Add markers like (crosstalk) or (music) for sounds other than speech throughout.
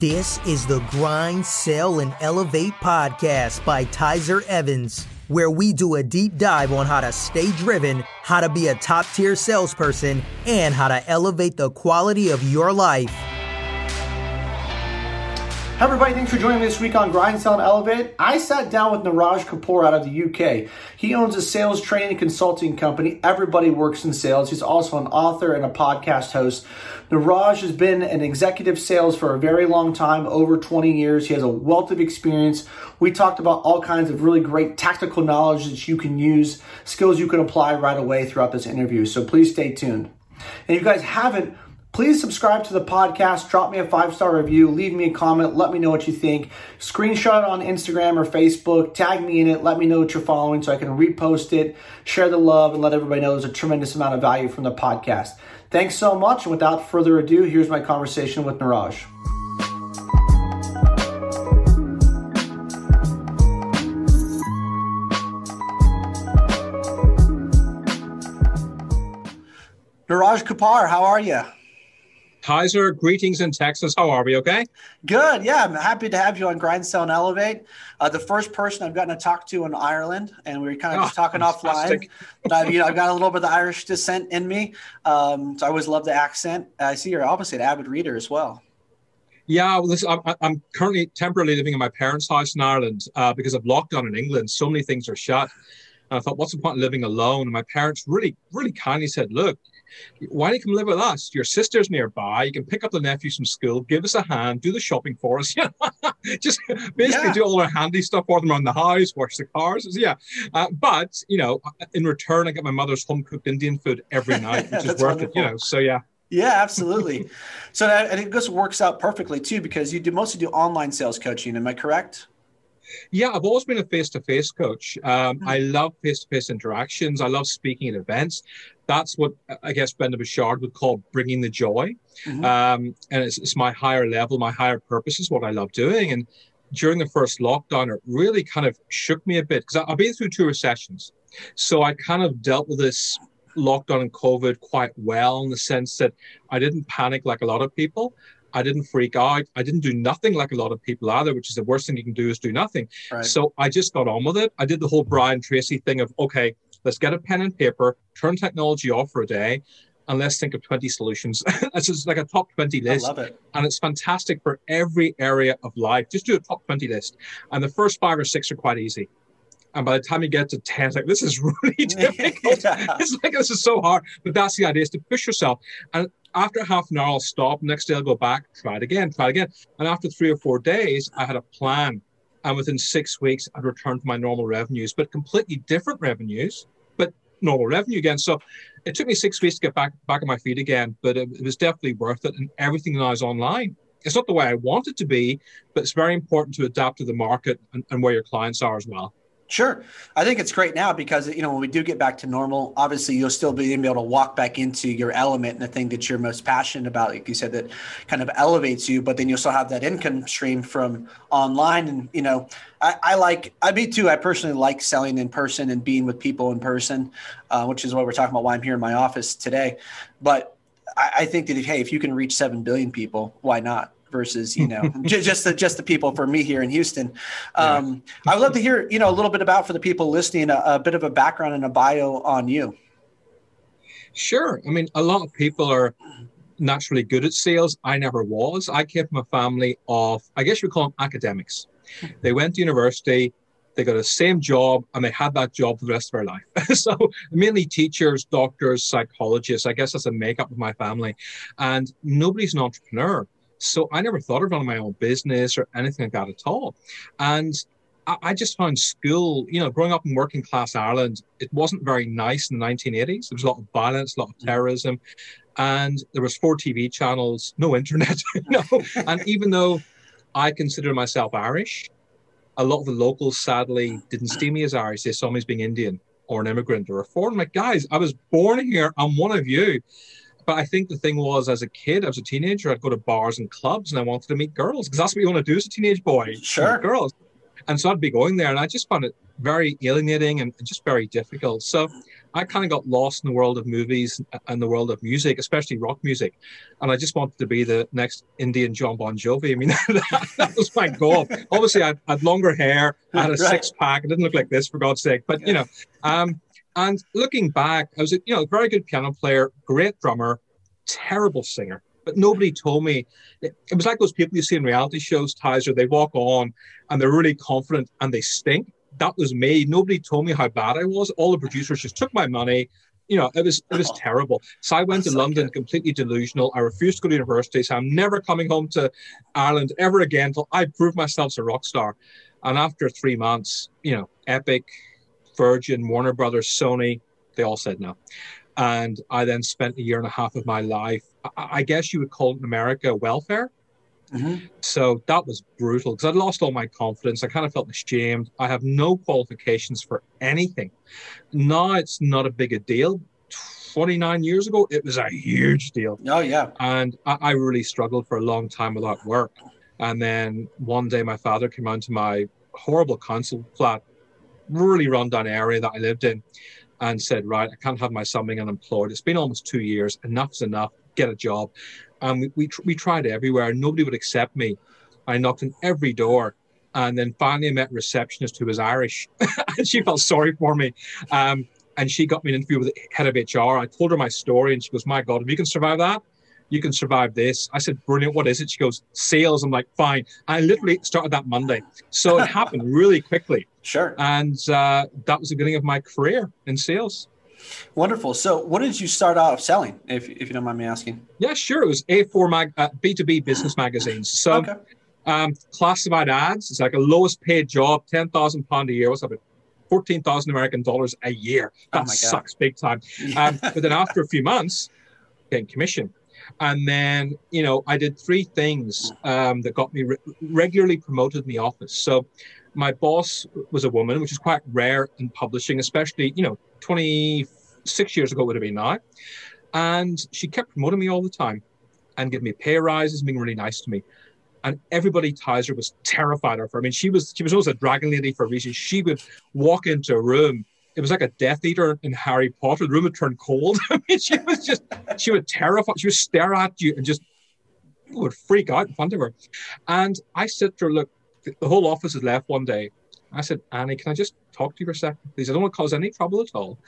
This is the Grind, Sell, and Elevate podcast by Tyzer Evans, where we do a deep dive on how to stay driven, how to be a top tier salesperson, and how to elevate the quality of your life. Hi everybody, thanks for joining me this week on Grind, Sell, and Elevate. I sat down with Niraj Kapur out of the UK. He owns a sales training consulting company. Everybody works in sales. He's also an author and a podcast host. Niraj has been an executive sales for a very long time, over 20 years. He has a wealth of experience. We talked about all kinds of really great tactical knowledge that you can use, skills you can apply right away throughout this interview. So please stay tuned. And if you guys haven't, Please subscribe to the podcast, drop me a five star review, leave me a comment, let me know what you think. Screenshot on Instagram or Facebook, tag me in it, let me know what you're following so I can repost it, share the love, and let everybody know there's a tremendous amount of value from the podcast. Thanks so much. And without further ado, here's my conversation with Niraj. Niraj Kapur, how are you? Tyzer, greetings in Texas. How are we? Okay. Good. Yeah, I'm happy to have you on Grind, Sell, and Elevate. Uh, the first person I've gotten to talk to in Ireland, and we were kind of oh, just talking fantastic. offline. But I've, you know, I've got a little bit of Irish descent in me, um, so I always love the accent. I see you're obviously an avid reader as well. Yeah, well, this, I'm, I'm, currently temporarily living in my parents' house in Ireland uh, because of lockdown in England. So many things are shut. And I thought, what's the point of living alone? And my parents really, really kindly said, look, why don't you come live with us? Your sister's nearby. You can pick up the nephews from school, give us a hand, do the shopping for us. (laughs) Yeah, just basically yeah. do all our handy stuff for them around the house, wash the cars. Yeah, uh, but you know, in return, I get my mother's home cooked Indian food every (laughs) night, which is worth wonderful. it. You know, so yeah. Yeah, absolutely. (laughs) so that, and it just works out perfectly too because you do mostly do online sales coaching. Am I correct? Yeah, I've always been a face to face coach. Um, mm-hmm. I love face to face interactions. I love speaking at events. That's what I guess Brendon Burchard would call bringing the joy. Mm-hmm. Um, and it's, it's my higher level, my higher purpose is what I love doing. And during the first lockdown, it really kind of shook me a bit because I've been through two recessions. So I kind of dealt with this lockdown and COVID quite well in the sense that I didn't panic like a lot of people. I didn't freak out. I didn't do nothing like a lot of people either, which is the worst thing you can do is do nothing. Right. So I just got on with it. I did the whole Brian Tracy thing of, okay, let's get a pen and paper, turn technology off for a day, and let's think of 20 solutions. (laughs) this is like a top 20 list. I love it. And it's fantastic for every area of life. Just do a top 20 list. And the first five or six are quite easy. And by the time you get to 10, it's like, this is (laughs) really (laughs) difficult. yeah. It's like, this is so hard. But that's the idea is to push yourself. And after half an hour, I'll stop. Next day, I'll go back, try it again, try it again. And after three or four days, I had a plan. And within six weeks, I'd returned to my normal revenues, but completely different revenues, but normal revenue again. So it took me six weeks to get back back on my feet again, but it, it was definitely worth it. And everything now is online. It's not the way I want it to be, but it's very important to adapt to the market and, and where your clients are as well. Sure. I think it's great now because, you know, when we do get back to normal, obviously you'll still be able to walk back into your element and the thing that you're most passionate about, like you said, that kind of elevates you, but then you'll still have that income stream from online. And, you know, I, I like, I me too, I personally like selling in person and being with people in person, uh, which is what we're talking about why I'm here in my office today. But I, I think that, if, hey, if you can reach 7 billion people, why not? Versus you know (laughs) just the just the people for me here in Houston. Um, yeah. I would love to hear you know a little bit about for the people listening a, a, bit of a background and a bio on you. Sure, I mean a lot of people are naturally good at sales. I never was. I came from a family of I guess you would call them academics. They went to university. They got the same job and they had that job for the rest of their life. (laughs) so mainly teachers, doctors, psychologists. I guess that's a makeup of my family. And nobody's an entrepreneur. So I never thought of running my own business or anything like that at all. And I, I just found school, you know, growing up in working class Ireland, it wasn't very nice in the 1980s. There was a lot of violence, a lot of mm. terrorism, and there was four TV channels, no internet, (laughs) you know. and even though I consider myself Irish, a lot of the locals sadly didn't see me as Irish. They saw me as being Indian or an immigrant or a foreign. Like, guys, I was born here. I'm one of you. But I think the thing was, as a kid, as a teenager, I'd go to bars and clubs, and I wanted to meet girls because that's what you want to do as a teenage boy. Sure, girls. And so I'd be going there, and I just found it very alienating and just very difficult. So I kind of got lost in the world of movies and the world of music, especially rock music. And I just wanted to be the next Indian John Bon Jovi. I mean, (laughs) that, that was my goal. Obviously, I had longer hair, I had a (laughs) right. six pack. I didn't look like this, for God's sake. But, you know, um, and looking back, I was a you know a very good piano player, great drummer, terrible singer. But nobody told me. It, was like those people you see in reality shows, Tyzer. They walk on and they're really confident and they stink. That was me. Nobody told me how bad I was. All the producers just took my money. You know, it was it was oh. terrible. So I went to London completely delusional. I refused to go to university. So I'm never coming home to Ireland ever again until I prove myself as a rock star. And after three months, you know, Epic, Virgin, Warner Brothers, Sony, they all said no. And I then spent a year and a half of my life, I, guess you would call it in America welfare. Mm-hmm. So that was brutal because I'd lost all my confidence. I kind of felt ashamed. I have no qualifications for anything. Now it's not a big a deal. 29 years ago, it was a huge deal. Oh, yeah. And I, I really struggled for a long time without work. And then one day my father came around to my horrible council flat really rundown area that I lived in and said, right, I can't have my son being unemployed. It's been almost two years. Enough's enough. Get a job. And we, we, we tried everywhere. Nobody would accept me. I knocked on every door. And then finally I met a receptionist who was Irish (laughs) and she felt sorry for me. Um, and she got me an interview with the head of HR. I told her my story and she goes, my God, if you can survive that, you can survive this. I said, brilliant. What is it? She goes, sales. I'm like, fine. I literally started that Monday. So it (laughs) happened really quickly. Sure. And uh, that was the beginning of my career in sales. Wonderful. So, what did you start out selling, if, if you don't mind me asking? Yeah, sure. It was A4 mag, uh, B2B business magazines. So, okay. um, classified ads. It's like a lowest paid job, ten thousand pound a year. What's up? Fourteen thousand American dollars a year. Oh that oh sucks big time. (laughs) Um, but then after a few months, getting commission. And then, you know, I did three things um, that got me re- regularly promoted in the office. So my boss was a woman, which is quite rare in publishing, especially, you know, 26 years ago would have been now. And she kept promoting me all the time and giving me pay rises, being really nice to me. And everybody Tyzer was terrified of her. I mean, she was she was always a dragon lady for a reason. She would walk into a room it was like a Death Eater in Harry Potter. The room would turn cold. (laughs) I mean, she was just, she would terrify, she would stare at you and just would freak out in front of her. And I said to her, look, the whole office had left one day. I said, Annie, can I just talk to you for a second? Please, I don't want to cause any trouble at all.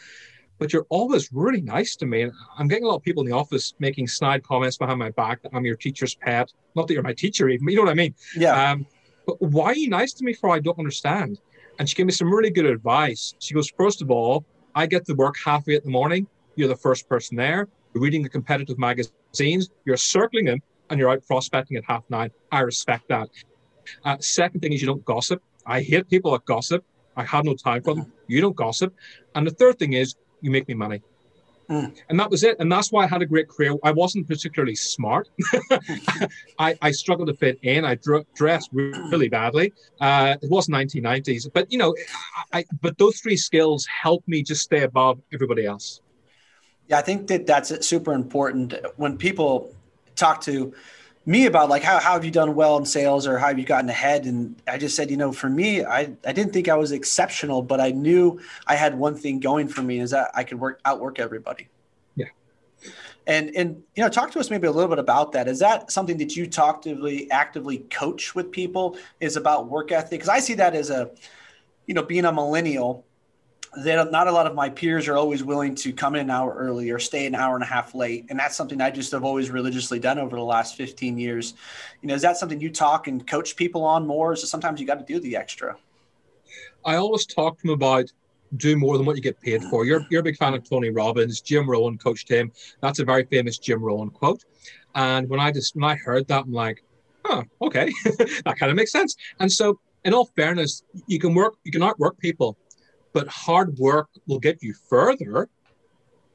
But you're always really nice to me. And I'm getting a lot of people in the office making snide comments behind my back that I'm your teacher's pet. Not that you're my teacher, even, but you know what I mean? Yeah. Um, but why are you nice to me for? I don't understand. And she gave me some really good advice. She goes, first of all, I get to work halfway at the morning. You're the first person there. You're reading the competitive magazines. You're circling them, and you're out prospecting at half nine. I respect that. Uh, second thing is you don't gossip. I hate people that gossip. I have no time for them. You don't gossip. And the third thing is you make me money. Mm. And that was it. And that's why I had a great career. I wasn't particularly smart. (laughs) I, I, struggled to fit in. I dr- dressed really badly. Uh, it was 1990s, but you know, I, but those three skills helped me just stay above everybody else. Yeah, I think that that's super important when people talk to me about like how, how have you done well in sales or how have you gotten ahead? And i just said you know for me i, I didn't think i was exceptional but i knew i had one thing going for me is that i could work outwork everybody. Yeah. And and you know talk to us maybe a little bit about that. Is that something that you actively actively coach with people is about work ethic? Because i see that as a you know being a millennial don't, not a lot of my peers are always willing to come in an hour early or stay an hour and a half late. And that's something i just have always religiously done over the last 15 years. You know is that something you talk and coach people on more? Is sometimes you got to do the extra? I always talk to them about do more than what you get paid for. You're, you're a big fan of tony robbins jim rohn coached him. That's a very famous jim rohn quote. And when i just when i heard that i'm like oh okay. (laughs) That kind of makes sense. And so in all fairness you can work you can outwork people but hard work will get you further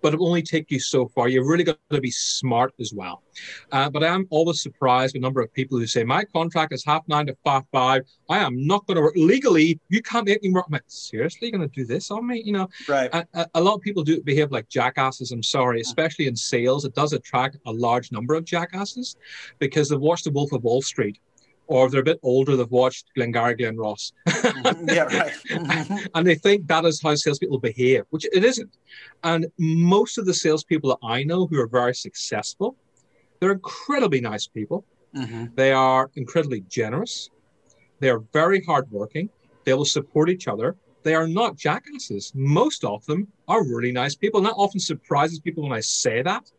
but it will only take you so far. You've really got to be smart as well. Uh, but I'm always surprised with a number of people who say, My contract is half nine to five five. I am not going to work legally. You can't make me work. I'm like, seriously, going to do this on me? You know, right. A, a, lot of people do behave like jackasses. I'm sorry, especially in sales. It does attract a large number of jackasses because they've watched The Wolf of Wall Street or if they're a bit older, they've watched Glengarry Glen Ross. (laughs) Mm-hmm. yeah, right. Mm-hmm. and they think that is how salespeople behave, which it isn't. And most of the salespeople that I know who are very successful, they're incredibly nice people. Mm-hmm. They are incredibly generous. They are very hardworking. They will support each other. They are not jackasses. Most of them are really nice people. And that often surprises people when I say that.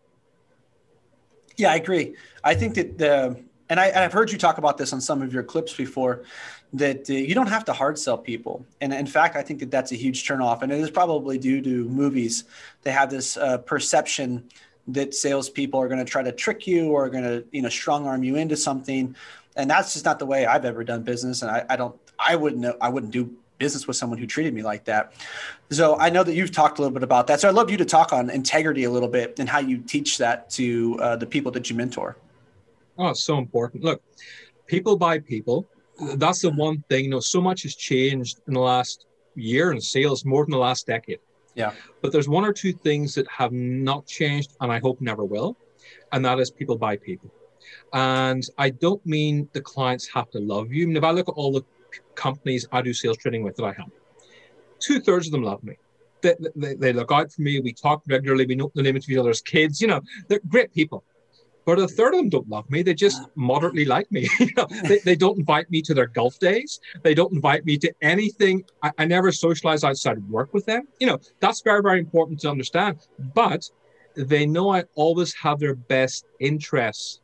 Yeah, I agree. I think that the and I, have heard you talk about this on some of your clips before, that uh, you don't have to hard sell people. And in fact, I think that that's a huge turnoff. And it is probably due to movies. They have this uh, perception that salespeople are going to try to trick you or going to, you know, strong arm you into something. And that's just not the way I've ever done business. And I, I don't, I wouldn't know, I wouldn't do business with someone who treated me like that. So I know that you've talked a little bit about that. So I'd love you to talk on integrity a little bit and how you teach that to uh, the people that you mentor. Oh, it's so important. Look, people buy people. That's the one thing. You know, so much has changed in the last year in sales, more than the last decade. Yeah. But there's one or two things that have not changed, and I hope never will, and that is people buy people. And I don't mean the clients have to love you. I mean, if I look at all the companies I do sales training with that I have, two thirds of them love me. They, they, they, look out for me. We talk regularly. We know the name of each other's kids. You know, they're great people but a third of them don't love me. They just ah. moderately like me. (laughs) you know, they, they don't invite me to their golf days. They don't invite me to anything. I, I never socialize outside work with them. You know, that's very, very important to understand. But they know I always have their best interests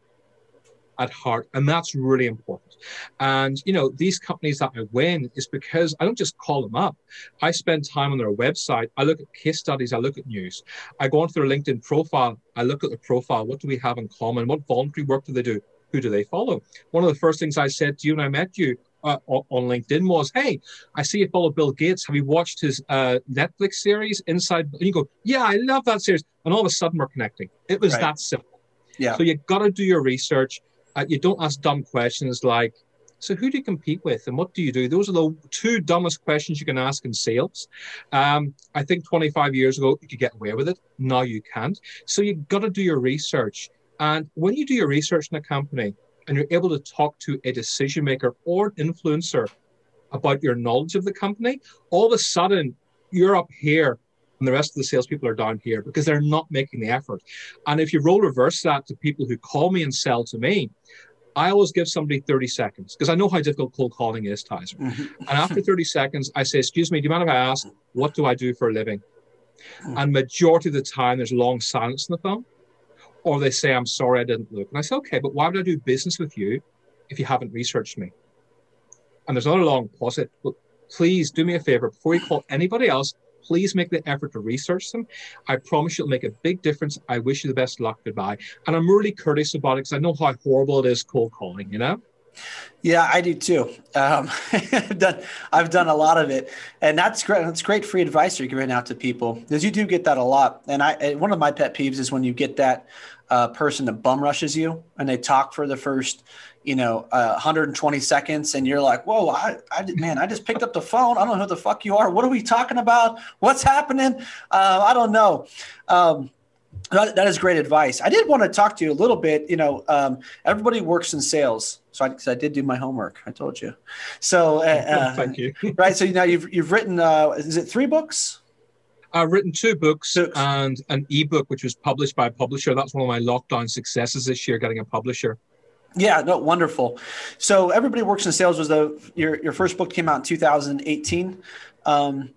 at heart. And that's really important. And, you know, these companies that I win is because I don't just call them up. I spend time on their website. I look at case studies. I look at news. I go onto their LinkedIn profile. I look at the profile. What do we have in common? What voluntary work do they do? Who do they follow? One of the first things I said to you when I met you uh, on LinkedIn was, "Hey, I see you follow Bill Gates. Have you watched his uh, Netflix series Inside?" And you go, "Yeah, I love that series." And all of a sudden, we're connecting. It was right. that simple. Yeah. So you got to do your research you don't ask dumb questions like, so who do you compete with and what do you do? Those are the two dumbest questions you can ask in sales. Um, I think 25 years ago you could get away with it. Now you can't. So you've got to do your research. And when you do your research in a company and you're able to talk to a decision maker or influencer about your knowledge of the company, all of a sudden you're up here and the rest of the salespeople are down here because they're not making the effort. And if you role reverse that to people who call me and sell to me, I always give somebody 30 seconds because I know how difficult cold calling is, Tyzer. Mm-hmm. (laughs) and after 30 seconds, I say, Excuse me, do you mind if I ask, what do I do for a living? Mm-hmm. And majority of the time, there's long silence in the phone, or they say, I'm sorry, I didn't look. And I say, Okay, but why would I do business with you if you haven't researched me? And there's another long pause. Well, please do me a favor before you call anybody else, please make the effort to research them. I promise you'll make a big difference. I wish you the best luck. Goodbye. And I'm really courteous about it because I know how horrible it is cold calling, you know? Yeah, I do too. Um, I've (laughs) done I've done a lot of it, and that's great. That's great free advice you're giving out to people because you do get that a lot. And I one of my pet peeves is when you get that uh, person that bum rushes you and they talk for the first you know, uh, 120 seconds, and you're like, "Whoa, I, I, man, I just picked up the phone. I don't know who the fuck you are. What are we talking about? What's happening? Uh, I don't know." Um, that, that is great advice. I did want to talk to you a little bit. You know, um, everybody works in sales, so I, I, did do my homework. I told you. So, uh, (laughs) uh thank you. (laughs) right. So now you've you've written. Uh, is it three books? I've written two books, books and an ebook, which was published by a publisher. That's one of my lockdown successes this year, getting a publisher. Yeah, no, wonderful. So everybody works in sales was the your your first book came out in 2018, um,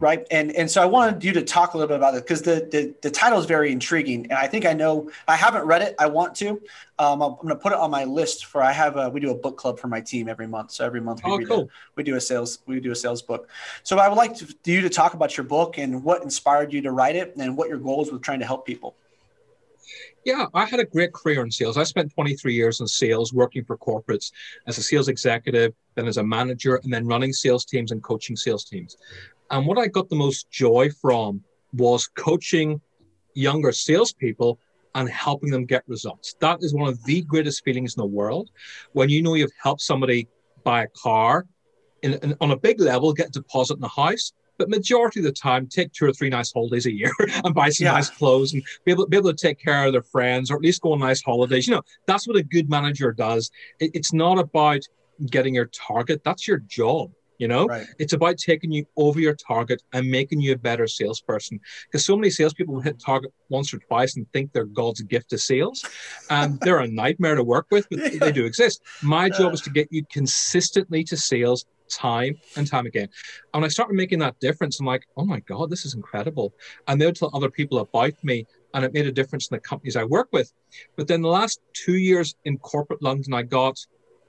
right? And and so I wanted you to talk a little bit about it because the, the, the title is very intriguing, and I think I know I haven't read it. I want to. Um, I'm going to put it on my list for I have a, we do a book club for my team every month. So every month we oh, cool. a, we do a sales we do a sales book. So I would like to, you to talk about your book and what inspired you to write it and what your goals with trying to help people. Yeah, I had a great career in sales. I spent 23 years in sales, working for corporates as a sales executive, then as a manager, and then running sales teams and coaching sales teams. And what I got the most joy from was coaching younger salespeople and helping them get results. That is one of the greatest feelings in the world. When you know you've helped somebody buy a car in, in, on a big level, get a deposit in a house, but majority of the time, take two or three nice holidays a year (laughs) and buy some yeah. nice clothes and be able, be able to take care of their friends or at least go on nice holidays. You know, that's what a good manager does. It, it's not about getting your target. That's your job. You know, right. it's about taking you over your target and making you a better salesperson. Because so many salespeople hit target once or twice and think they're God's gift to sales, and they're a nightmare to work with, but (laughs) yeah. they do exist. My job uh. is to get you consistently to sales time and time again. And I started making that difference. I'm like, oh my God, this is incredible. And they'll tell other people about me, and it made a difference in the companies I work with. But then the last two years in corporate London, I got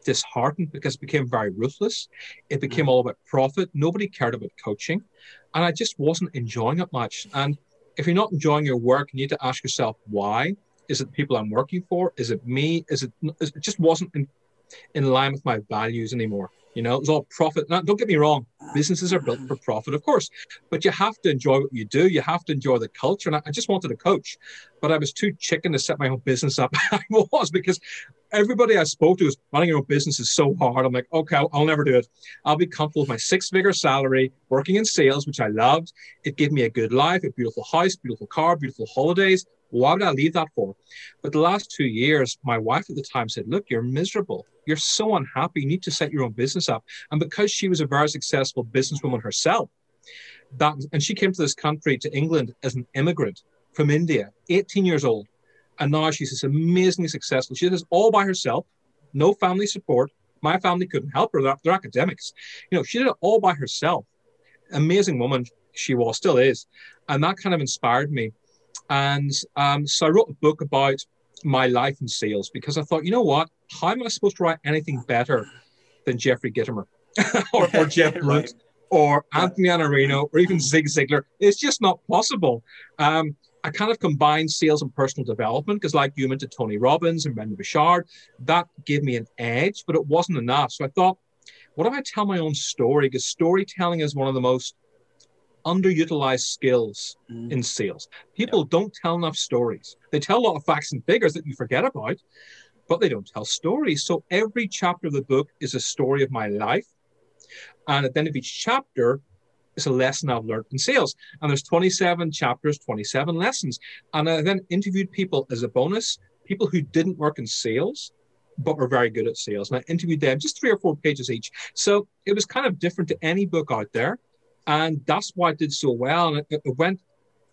disheartened because it became very ruthless. It became mm. all about profit. Nobody cared about coaching. And I just wasn't enjoying it much. And if you're not enjoying your work, you need to ask yourself why. Is it the people I'm working for? Is it me? Is it, it just wasn't in, in line with my values anymore. You know, it's all profit. Now, don't get me wrong, ah. businesses are built for profit, of course, but you have to enjoy what you do. You have to enjoy the culture. And I, I just wanted to coach, but I was too chicken to set my own business up. (laughs) I was because everybody I spoke to was running your own business is so hard. I'm like, okay, I'll, I'll never do it. I'll be comfortable with my six figure salary, working in sales, which I loved. It gave me a good life, a beautiful house, beautiful car, beautiful holidays. Why would I leave that for? But the last two years, my wife at the time said, Look, you're miserable. You're so unhappy. You need to set your own business up. And because she was a very successful businesswoman herself, that and she came to this country, to England, as an immigrant from India, 18 years old. And now she's this amazingly successful. She did this all by herself, no family support. My family couldn't help her. They're, they're academics. You know, she did it all by herself. Amazing woman she was, still is. And that kind of inspired me and um, so I wrote a book about my life in sales because I thought, you know what? How am I supposed to write anything better than Jeffrey Gitomer (laughs) or, or Jeff (laughs) right. or Anthony Iannarino or even Zig Ziglar? It's just not possible. Um, I kind of combined sales and personal development because, like you, into Tony Robbins and Brendon Burchard. That gave me an edge, but it wasn't enough. So I thought, what if I tell my own story? Because storytelling is one of the most underutilized skills mm. in sales. People don't tell enough stories. They tell a lot of facts and figures that you forget about, but they don't tell stories. So every chapter of the book is a story of my life. And at the end of each chapter is a lesson I've learned in sales. And there's 27 chapters, 27 lessons. And I then interviewed people as a bonus, people who didn't work in sales, but were very good at sales. And I interviewed them just three or four pages each. So it was kind of different to any book out there. And that's why it did so well. And it, it went,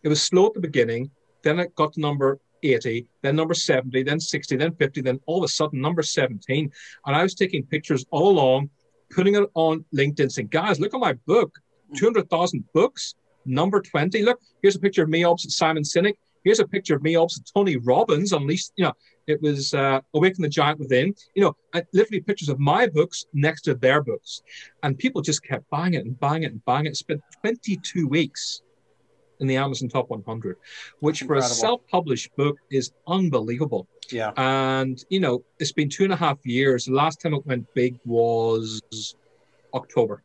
it was slow at the beginning. Then it got to number 80, then number 70, then 60, then 50, then all of a sudden number 17. And I was taking pictures all along, putting it on LinkedIn, saying, guys, look at my book, 200,000 books, number 20. Look, here's a picture of me opposite Simon Sinek. Here's a picture of me opposite Tony Robbins. Least, you know, it was uh, Awaken the Giant Within. You know, I, literally pictures of my books next to their books. And people just kept buying it and buying it and buying it. Spent 22 weeks in the Amazon Top 100, which for a self-published book is unbelievable. Yeah. And you know, it's been two and a half years. The last time it went big was October.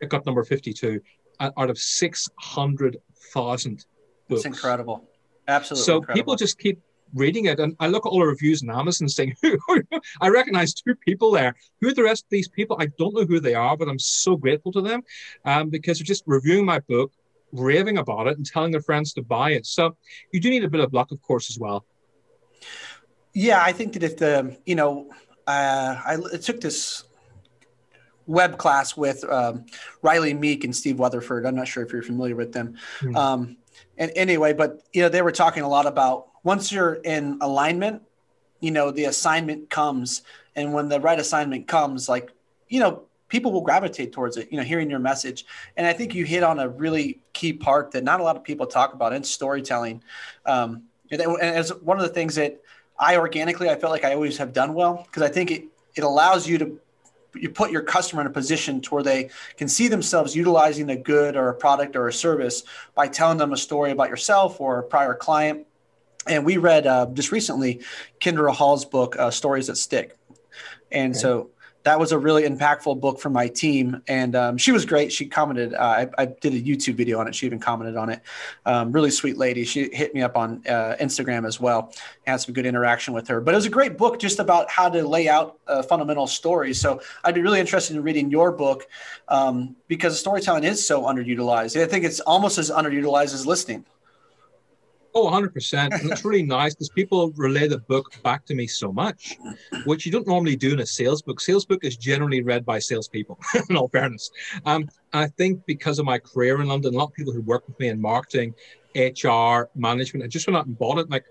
It got number 52 out of 600,000 books. It's incredible. Absolutely. So incredible. people just keep reading it, and I look at all the reviews on Amazon (laughs) saying, I recognize two people there. Who are the rest of these people? I don't know who they are, but I'm so grateful to them um, because they're just reviewing my book, raving about it, and telling their friends to buy it. So you do need a bit of luck, of course, as well. Yeah, I think that if the, you know, uh, I it took this web class with um, Riley Meek and Steve Weatherford. I'm not sure if you're familiar with them. Mm-hmm. Um, and anyway, but you know, they were talking a lot about once you're in alignment, you know, the assignment comes. And when the right assignment comes, like, you know, people will gravitate towards it, you know, hearing your message. And I think you hit on a really key part that not a lot of people talk about in storytelling. Um, and as one of the things that I organically, I felt like I always have done well because I think it, it allows you to you put your customer in a position to where they can see themselves utilizing a good or a product or a service by telling them a story about yourself or a prior client and we read uh, just recently Kindra Hall's book, uh, Stories That Stick. And okay. so that was a really impactful book for my team. And um, she was great. She commented, uh, I, I, did a YouTube video on it. She even commented on it. Um, really sweet lady. She hit me up on uh, Instagram as well. Had some good interaction with her. But it was a great book just about how to lay out uh, fundamental stories. So I'd be really interested in reading your book um, because storytelling is so underutilized. I think it's almost as underutilized as listening. Oh, 100%. And it's really nice because people relay the book back to me so much, which you don't normally do in a sales book. Sales book is generally read by salespeople, (laughs) in all fairness. Um, I think because of my career in London, a lot of people who work with me in marketing, HR, management, I just went out and bought it. Like,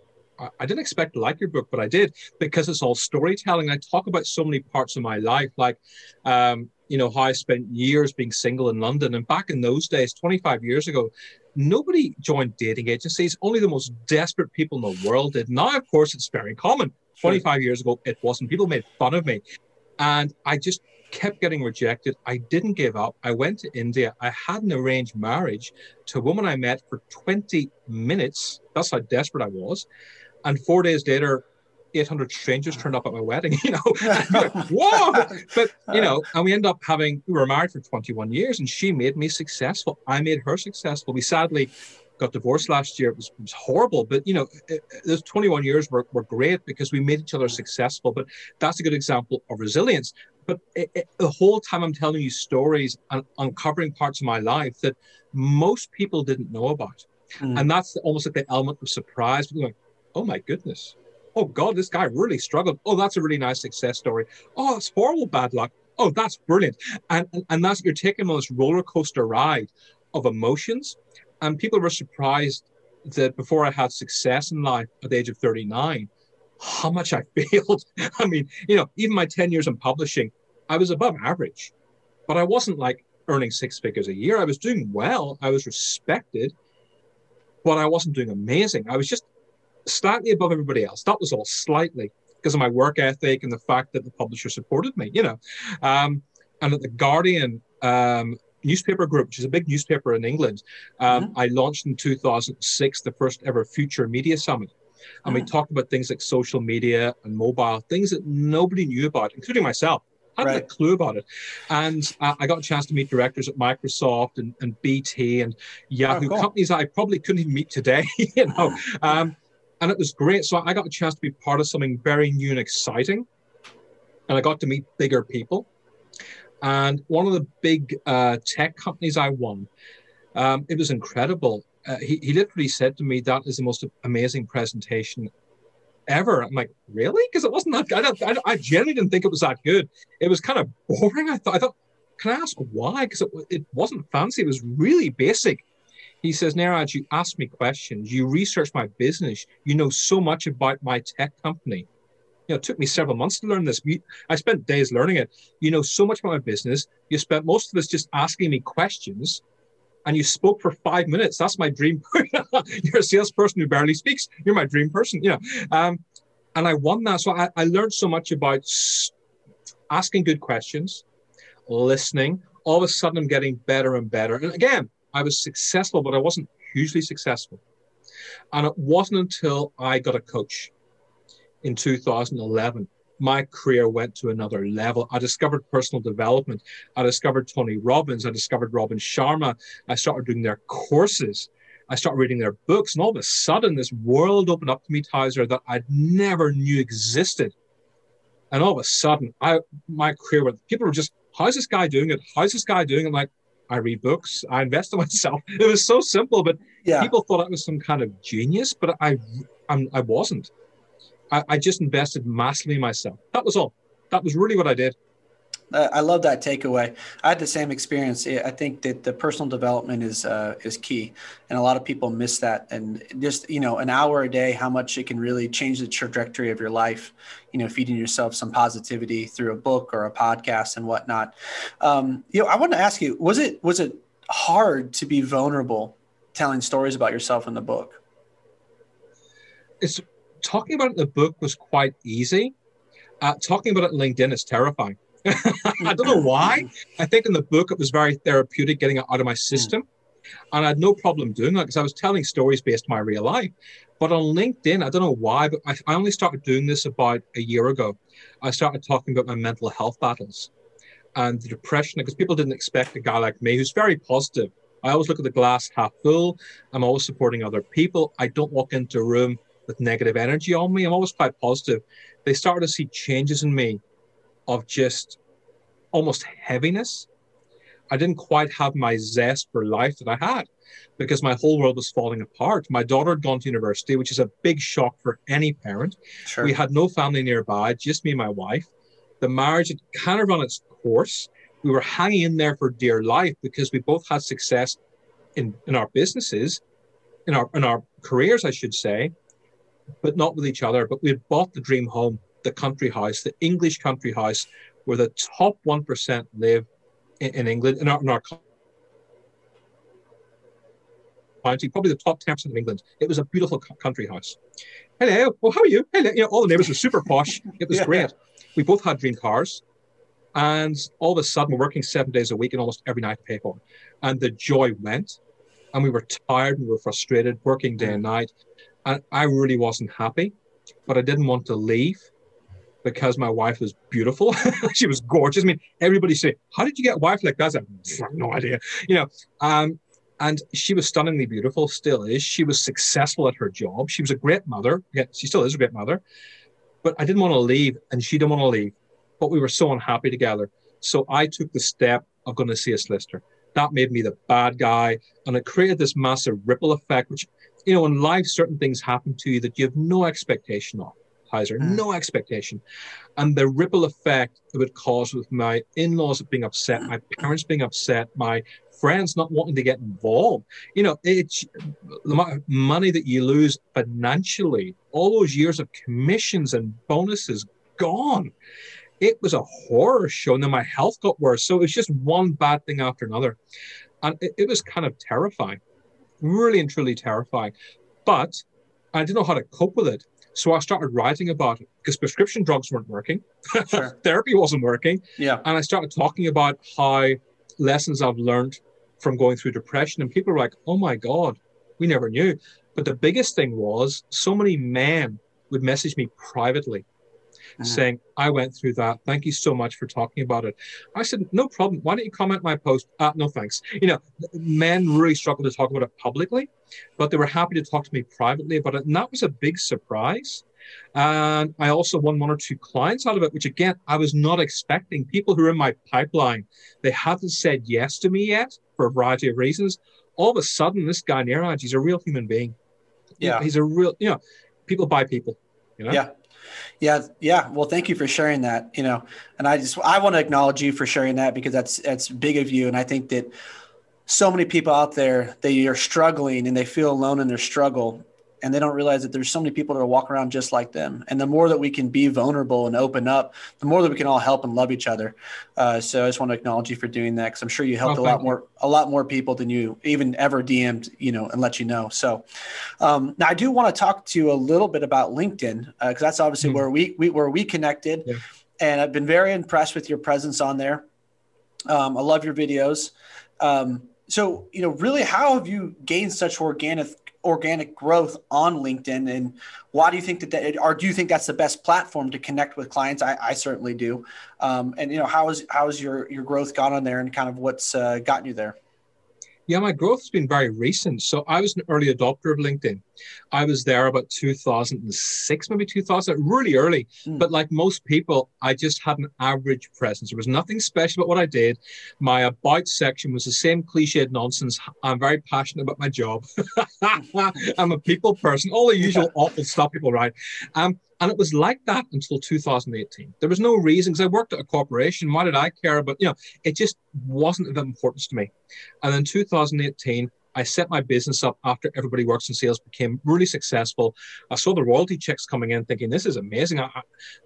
I didn't expect to like your book, but I did because it's all storytelling. I talk about so many parts of my life, like, um, you know, how I spent years being single in London. And back in those days, 25 years ago, nobody joined dating agencies. Only the most desperate people in the world did. Now, of course, it's very common. 25 years ago, it wasn't. People made fun of me. And I just kept getting rejected. I didn't give up. I went to India. I had an arranged marriage to a woman I met for 20 minutes. That's how desperate I was. And four days later, 800 strangers turned up at my wedding, (laughs) you know. (laughs) like, Whoa! But, you know, and we end up having, we were married for 21 years and she made me successful. I made her successful. We sadly got divorced last year. It was, it was horrible, but, you know, it, those 21 years were, were great because we made each other successful. But that's a good example of resilience. But it, the whole time I'm telling you stories and uncovering parts of my life that most people didn't know about. Mm. And that's almost like the element of surprise. Going, oh my goodness, oh God, this guy really struggled. Oh, that's a really nice success story. Oh, it's horrible bad luck. Oh, that's brilliant. And, and, that's, you're taking on this roller coaster ride of emotions. And people were surprised that before I had success in life at the age of 39, how much I (laughs) failed. I mean, you know, even my 10 years in publishing, I was above average, but I wasn't like earning six figures a year. I was doing well. I was respected, but I wasn't doing amazing. I was just slightly above everybody else. That was all slightly because of my work ethic and the fact that the publisher supported me, you know. Um, and at the Guardian um, newspaper group, which is a big newspaper in England, um, mm-hmm. I launched in 2006 the first ever Future Media Summit. And we talked about things like social media and mobile, things that nobody knew about, including myself. I had right. a clue about it. And uh, I got a chance to meet directors at Microsoft and, and BT and Yahoo, oh, cool. companies I probably couldn't even meet today, (laughs) you know. (laughs) Um, and it was great. So I got a chance to be part of something very new and exciting, and I got to meet bigger people. And one of the big uh, tech companies I won, um, it was incredible. Uh, he, he literally said to me, "That is the most amazing presentation ever." I'm like, "Really?" Because it wasn't that. I, I, I genuinely didn't think it was that good. It was kind of boring. I thought. I thought, can I ask why? Because it, it wasn't fancy. It was really basic. He says, Niraj, you ask me questions, you research my business, you know so much about my tech company. You know, it took me several months to learn this. I spent days learning it. You know so much about my business. You spent most of this just asking me questions and you spoke for five minutes. That's my dream. (laughs) You're a salesperson who barely speaks. You're my dream person, you know. Um, and I won that. So I, I learned so much about asking good questions, listening. All of a sudden, I'm getting better and better. And again, I was successful, but I wasn't hugely successful. And it wasn't until I got a coach in 2011 my career went to another level. I discovered personal development. I discovered Tony Robbins. I discovered Robin Sharma. I started doing their courses. I started reading their books. And all of a sudden, this world opened up to me, Tyzer, that I'd never knew existed. And all of a sudden, I my career went, people were just, how's this guy doing it? How's this guy doing it? I'm like, I read books. I invest in (laughs) myself. It was so simple, but yeah. people thought I was some kind of genius, but I, I'm, I wasn't. I, I just invested massively in myself. That was all. That was really what I did. I love that takeaway. I had the same experience. I think that the personal development is uh, is key, and a lot of people miss that. And just you know, an hour a day, how much it can really change the trajectory of your life. You know, feeding yourself some positivity through a book or a podcast and whatnot. Um, you know, I want to ask you: was it was it hard to be vulnerable, telling stories about yourself in the book? It's talking about it in the book was quite easy. Uh, talking about it in LinkedIn is terrifying (laughs) I don't know why. Mm-hmm. I think in the book it was very therapeutic getting it out of my mm. system. And I had no problem doing that because I was telling stories based on my real life. But on LinkedIn, I don't know why, but I, I only started doing this about a year ago. I started talking about my mental health battles and the depression because people didn't expect a guy like me who's very positive. I always look at the glass half full. I'm always supporting other people. I don't walk into a room with negative energy on me. I'm always quite positive. They started to see changes in me of just almost heaviness. I didn't quite have my zest for life that I had because my whole world was falling apart. My daughter had gone to university, which is a big shock for any parent. Sure. We had no family nearby, just me and my wife. The marriage had kind of run its course. We were hanging in there for dear life because we both had success in, in our businesses, in our in our careers, I should say, but not with each other. But we had bought the dream home, the country house, the English country house, where the top one percent live in, in England, in our, in our county, probably the top 10% of England. It was a beautiful country house. Hello, well, how are you? Hello. You know, all the neighbors were super posh. It was (laughs) yeah. great. We both had dream cars. And all of a sudden, we're working seven days a week and almost every night to pay for it. And the joy went. And we were tired, and we were frustrated, working day mm. and night. And I really wasn't happy, but I didn't want to leave because my wife was beautiful. (laughs) she was gorgeous. I mean, everybody say, "How did you get a wife like that?" I have no idea. You know, um, and she was stunningly beautiful. Still is. She was successful at her job. She was a great mother. Yeah, she still is a great mother. But I didn't want to leave, and she didn't want to leave. But we were so unhappy together. So I took the step of going to see a solicitor. That made me the bad guy, and it created this massive ripple effect. Which, you know, in life, certain things happen to you that you have no expectation of. Tyzer, mm. no expectation. And the ripple effect it would cause with my in laws being upset, my parents being upset, my friends not wanting to get involved. You know, it's the money that you lose financially, all those years of commissions and bonuses gone. It was a horror show. And then my health got worse. So it was just one bad thing after another. And it, it was kind of terrifying, really and truly terrifying. But I didn't know how to cope with it. So I started writing about it because prescription drugs weren't working, (laughs) sure. therapy wasn't working. Yeah. And I started talking about how lessons I've learned from going through depression. And people were like, oh my God, we never knew. But the biggest thing was so many men would message me privately uh-huh. saying, I went through that. Thank you so much for talking about it. I said, no problem. Why don't you comment my post? Uh, no, thanks. You know, men really struggle to talk about it publicly but they were happy to talk to me privately about it. And that was a big surprise. And I also won one or two clients out of it, which again, I was not expecting. People who are in my pipeline, they hadn't said yes to me yet for a variety of reasons. All of a sudden, this guy Niraj, he's a real human being. Yeah. He's a real, you know, people buy people. You know? Yeah. Yeah, yeah. Well, thank you for sharing that. You know, and I just I want to acknowledge you for sharing that because that's that's big of you, and I think that so many people out there they are struggling and they feel alone in their struggle and they don't realize that there's so many people that are walking around just like them and the more that we can be vulnerable and open up the more that we can all help and love each other uh, so i just want to acknowledge you for doing that because i'm sure you helped oh, a lot you. more a lot more people than you even ever dm'd you know and let you know so um, now i do want to talk to you a little bit about linkedin because uh, that's obviously mm-hmm. where we, we where we connected yeah. and i've been very impressed with your presence on there um, i love your videos um, so you know really how have you gained such organic organic growth on linkedin and why do you think that, that or do you think that's the best platform to connect with clients i, I certainly do um, and you know how is how has your your growth gone on there and kind of what's uh, gotten you there yeah, my growth has been very recent. So I was an early adopter of LinkedIn. I was there about 2006, maybe 2000, really early. Mm. But like most people, I just had an average presence. There was nothing special about what I did. My about section was the same cliched nonsense. I'm very passionate about my job. (laughs) I'm a people person, all the usual awful stuff people write. Um, and it was like that until 2018. There was no reason because I worked at a corporation. Why did I care about, you know, it just wasn't of importance to me. And in 2018, I set my business up after everybody works in sales became really successful. I saw the royalty checks coming in thinking this is amazing.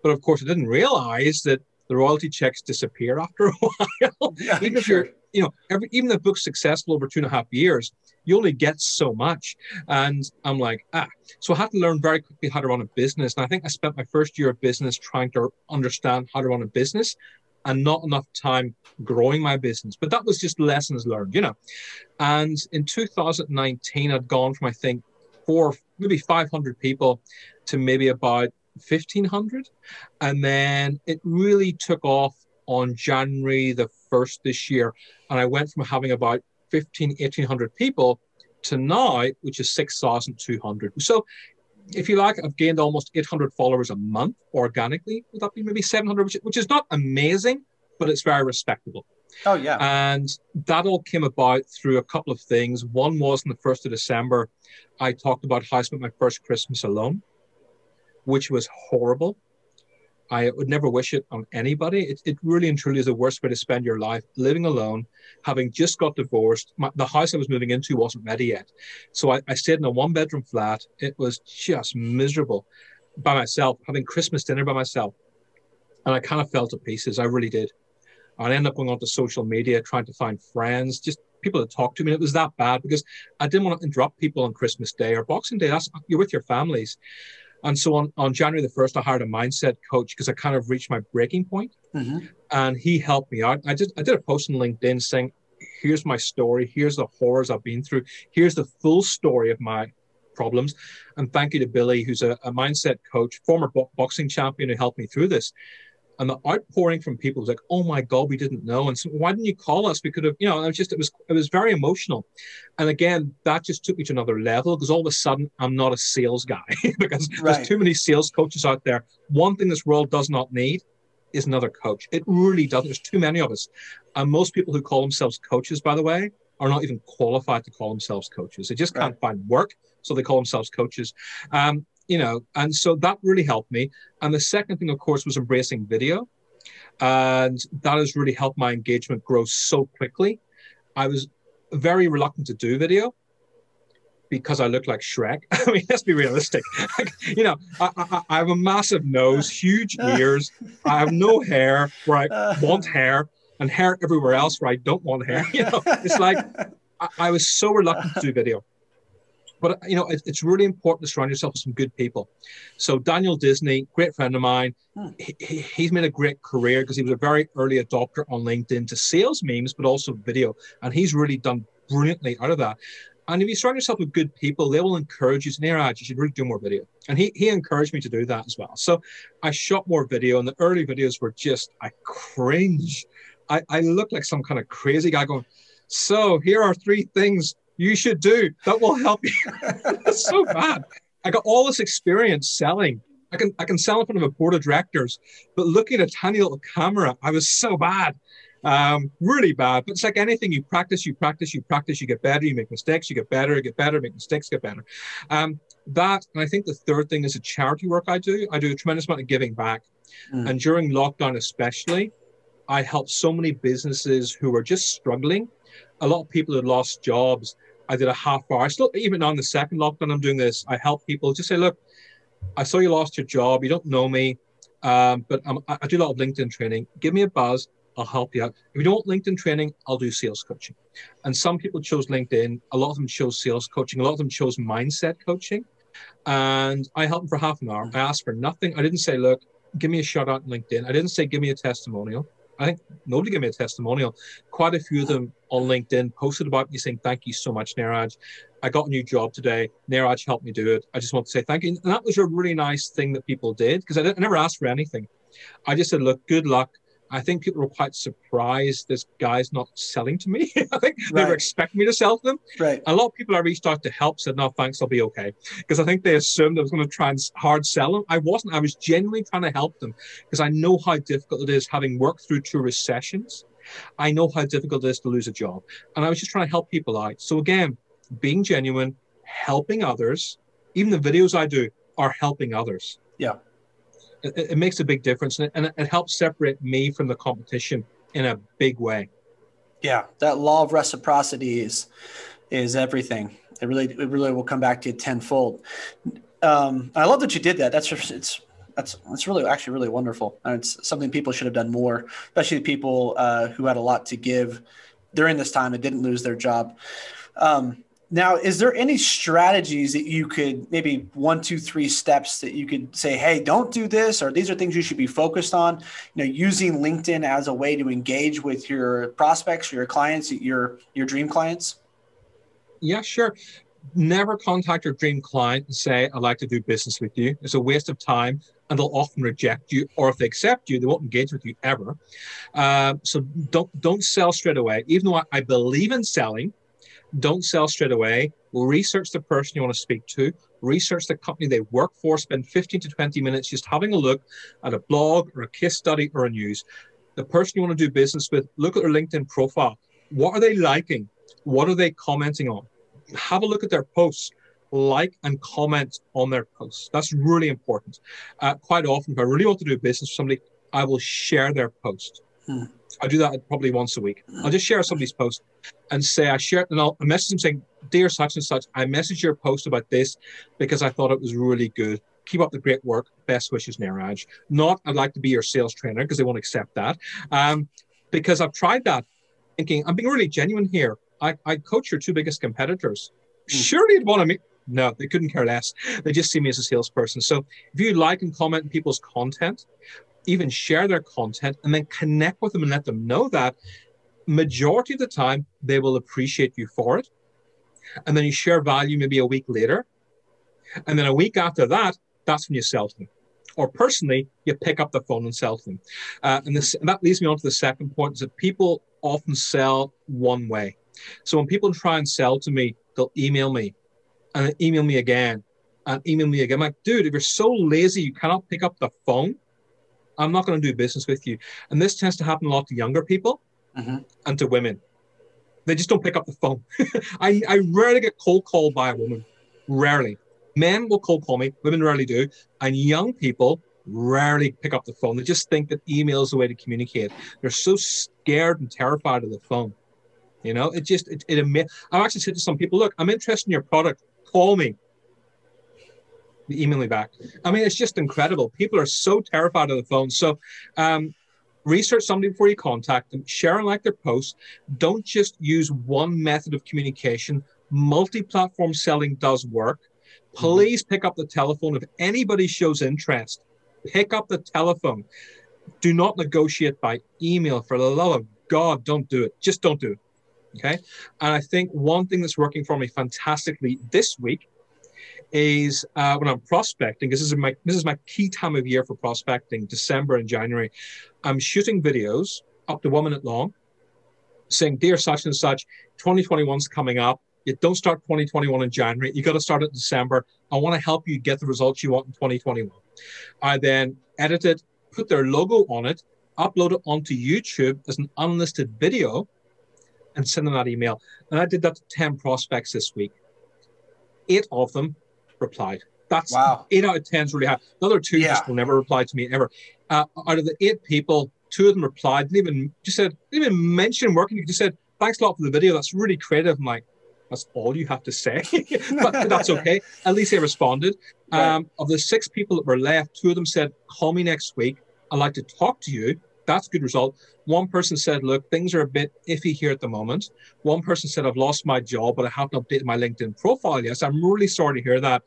but of course I didn't realize that the royalty checks disappear (laughs) after a while. Yeah, even if you're, you know, every, even the book's successful over two and a half years, you only get so much. And I'm like, ah. So I had to learn very quickly how to run a business. And I think I spent my first year of business trying to understand how to run a business. And not enough time growing my business. But that was just lessons learned, you know. And in 2019, I'd gone from, I think, four, maybe 500 people to maybe about 1500. And then it really took off on January the 1st this year. And I went from having about 15, 1800 people to now, which is 6,200. So if you like, I've gained almost 800 followers a month organically. Would that be maybe 700, which, which is not amazing, but it's very respectable. Oh, yeah. And that all came about through a couple of things. One was on the 1st of December, I talked about how I spent my first Christmas alone, which was horrible. I would never wish it on anybody. It, it really and truly is the worst way to spend your life living alone, having just got divorced. My, the house I was moving into wasn't ready yet. So I, I stayed in a one bedroom flat. It was just miserable by myself, having Christmas dinner by myself. And I kind of fell to pieces. I really did. I ended up going onto social media, trying to find friends, just people to talk to me. It was that bad because I didn't want to interrupt people on Christmas Day or Boxing Day. That's you're with your families. And so on, on January the 1st, I hired a mindset coach because I kind of reached my breaking point. Mm-hmm. And he helped me out. I did, I did a post on LinkedIn saying, here's my story. Here's the horrors I've been through. Here's the full story of my problems. And thank you to Billy, who's a, a mindset coach, former bo- boxing champion who helped me through this and the outpouring from people was like, "Oh my God, we didn't know!" And so, why didn't you call us? We could have, you know. It was just, it was, it was very emotional. And again, that just took me to another level because all of a sudden, I'm not a sales guy (laughs) because right. there's too many sales coaches out there. One thing this world does not need is another coach. It really doesn't. There's too many of us, and most people who call themselves coaches, by the way, are not even qualified to call themselves coaches. They just can't find work, so they call themselves coaches. Um, you know, and so that really helped me. And the second thing, of course, was embracing video. And that has really helped my engagement grow so quickly. I was very reluctant to do video because I look like Shrek. (laughs) I mean, let's be realistic. (laughs) you know, I, I, I, have a massive nose, (laughs) huge ears. I have no hair where I want hair, and hair everywhere else where I don't want hair. You know, it's like I, I was so reluctant to do video. But you know, it, it's really important to surround yourself with some good people. So Daniel Disney, great friend of mine, hmm. he, he's made a great career because he was a very early adopter on LinkedIn to sales memes, but also video, and he's really done brilliantly out of that. And if you surround yourself with good people, they will encourage you. Niraj, you should really do more video. And he, he encouraged me to do that as well. So I shot more video, and the early videos were just, I cringe. I, I look like some kind of crazy guy going, So here are three things you should do. That will help you. (laughs) It's so bad. I got all this experience selling. I can I can sell in front of a board of directors, but looking at a tiny little camera, I was so bad. Um, really bad. But it's like anything you practice, you practice, you practice, you get better, you make mistakes, you get better, you get better, make mistakes, get better. Um, that, and I think the third thing is a charity work I do. I do a tremendous amount of giving back. Mm. And during lockdown, especially, I helped so many businesses who were just struggling. A lot of people had lost jobs I did a half hour. I still, even on the second lockdown, I'm doing this. I help people just say, look, I saw you lost your job. You don't know me, um, but I'm, i do a lot of LinkedIn training. Give me a buzz. I'll help you out. If you don't LinkedIn training, I'll do sales coaching. And some people chose LinkedIn. A lot of them chose sales coaching. A lot of them chose mindset coaching. And I helped them for half an hour. I asked for nothing. I didn't say, look, give me a shout out on LinkedIn. I didn't say, give me a testimonial. I think nobody gave me a testimonial. Quite a few of them on LinkedIn posted about me saying, Thank you so much, Niraj. I got a new job today. Niraj helped me do it. I just want to say thank you. And that was a really nice thing that people did because I, I never asked for anything. I just said, Look, good luck. I think people were quite surprised this guy's not selling to me. (laughs) I think right. they were expecting me to sell to them. Right. A lot of people I reached out to help said, no, thanks, I'll be okay. Because I think they assumed I was going to try and hard sell them. I wasn't. I was genuinely trying to help them because I know how difficult it is having worked through two recessions. I know how difficult it is to lose a job. And I was just trying to help people out. So again, being genuine, helping others, even the videos I do are helping others. Yeah it, it makes a big difference and it, it helps separate me from the competition in a big way. Yeah, that law of reciprocity is is everything. It really it really will come back to you tenfold. Um, I love that you did that. That's it's that's that's really actually really wonderful, and it's something people should have done more, especially people uh, who had a lot to give during this time and didn't lose their job. Um, Now, is there any strategies that you could maybe one, two, three steps that you could say, hey, don't do this, or these are things you should be focused on? You know, using LinkedIn as a way to engage with your prospects, your clients, your your dream clients. Yeah, sure. Never contact your dream client and say, I'd like to do business with you. It's a waste of time and they'll often reject you, or if they accept you, they won't engage with you ever. Uh, so don't don't sell straight away. Even though I, I believe in selling, don't sell straight away. Research the person you want to speak to. Research the company they work for. Spend 15 to 20 minutes just having a look at a blog or a case study or a news. The person you want to do business with, look at their LinkedIn profile. What are they liking? What are they commenting on? Have a look at their posts. Like and comment on their posts. That's really important. Uh, quite often, if I really want to do business with somebody, I will share their post. Hmm. I do that probably once a week. I'll just share somebody's post and say I share and I'll message them saying, "Dear such and such, I messaged your post about this because I thought it was really good. Keep up the great work. Best wishes, Niraj." Not I'd like to be your sales trainer because they won't accept that. Um, because I've tried that, thinking I'm being really genuine here. I, I coach your two biggest competitors. Mm. Surely you'd want to meet. No, they couldn't care less. They just see me as a salesperson. So if you like and comment people's content, even share their content and then connect with them and let them know that majority of the time they will appreciate you for it. And then you share value maybe a week later. And then a week after that that's when you sell to them. Or personally you pick up the phone and sell to them. Uh, and, this, and that leads me on to the second point is that people often sell one way. So when people try and sell to me they'll email me and email me again and email me again. I'm like dude if you're so lazy you cannot pick up the phone I'm not going to do business with you. And this tends to happen a lot to younger people mm-hmm. and to women. They just don't pick up the phone. (laughs) I, I rarely get cold called by a woman. Rarely. Men will cold call me, women rarely do. And young people rarely pick up the phone. They just think that email is the way to communicate. They're so scared and terrified of the phone. You know, it just, it, it I've actually said to some people, look, I'm interested in your product. Call me email me back. I mean, it's just incredible. People are so terrified of the phone. So, um, research somebody before you contact them, share and like their posts. Don't just use one method of communication. Multi platform selling does work. Please pick up the telephone. If anybody shows interest, pick up the telephone. Do not negotiate by email. For the love of God, don't do it. Just don't do it. Okay. And I think one thing that's working for me fantastically this week is uh, when I'm prospecting. This is my this is my key time of year for prospecting, December and January. I'm shooting videos up to one minute long, saying, "Dear such and such, 2021's coming up. You don't start 2021 in January. You got to start it in December. I want to help you get the results you want in 2021." I then edit it, put their logo on it, upload it onto YouTube as an unlisted video, and send them that email. And I did that to 10 prospects this week. Eight of them replied. That's wow. eight out of ten is really high. Another two yeah. just will never reply to me ever. Uh, out of the eight people, two of them replied. Didn't even just said didn't even mention working. You just said thanks a lot for the video. That's really creative. I'm like, that's all you have to say, but, (laughs) but, that's okay. At least they responded. Right. Um, of the six people that were left, two of them said, "Call me next week. I'd like to talk to you." That's a good result. One person said, "Look, things are a bit iffy here at the moment." One person said, "I've lost my job, but I haven't updated my LinkedIn profile yet." So I'm really sorry to hear that.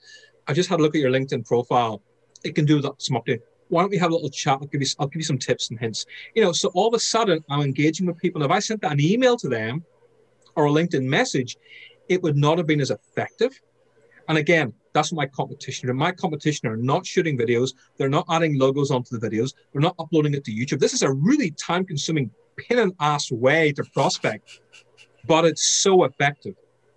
I just had a look at your LinkedIn profile. It can do that, some update. Why don't we have a little chat? I'll give you, I'll give you some tips and hints. You know, so all of a sudden I'm engaging with people. If I sent an email to them or a LinkedIn message, it would not have been as effective. And again, that's my competition are. My competition are not shooting videos. They're not adding logos onto the videos. They're not uploading it to YouTube. This is a really time consuming, pin and ass way to prospect, but it's so effective.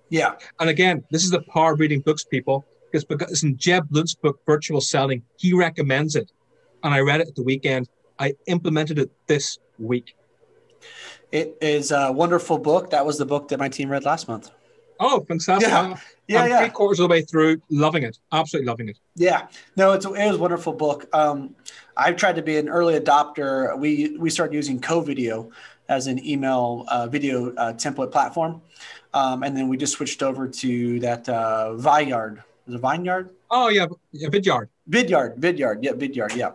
Yeah. And again, this is the power of reading books, people, because, because in Jeb Blount's book, Virtual Selling, he recommends it. And I read it at the weekend. I implemented it this week. It is a wonderful book. That was the book that my team read last month. Oh, fantastic! Yeah, yeah, I'm yeah. Three quarters of the way through, loving it, absolutely loving it. Yeah, no, it's it was a wonderful book. Um, I've tried to be an early adopter. We we started using Covideo as an email uh, video uh, template platform, um, and then we just switched over to that uh, Vidyard. Is it Vineyard? Oh yeah, yeah, Vidyard. Vidyard, Vidyard, yeah, Vidyard, yeah.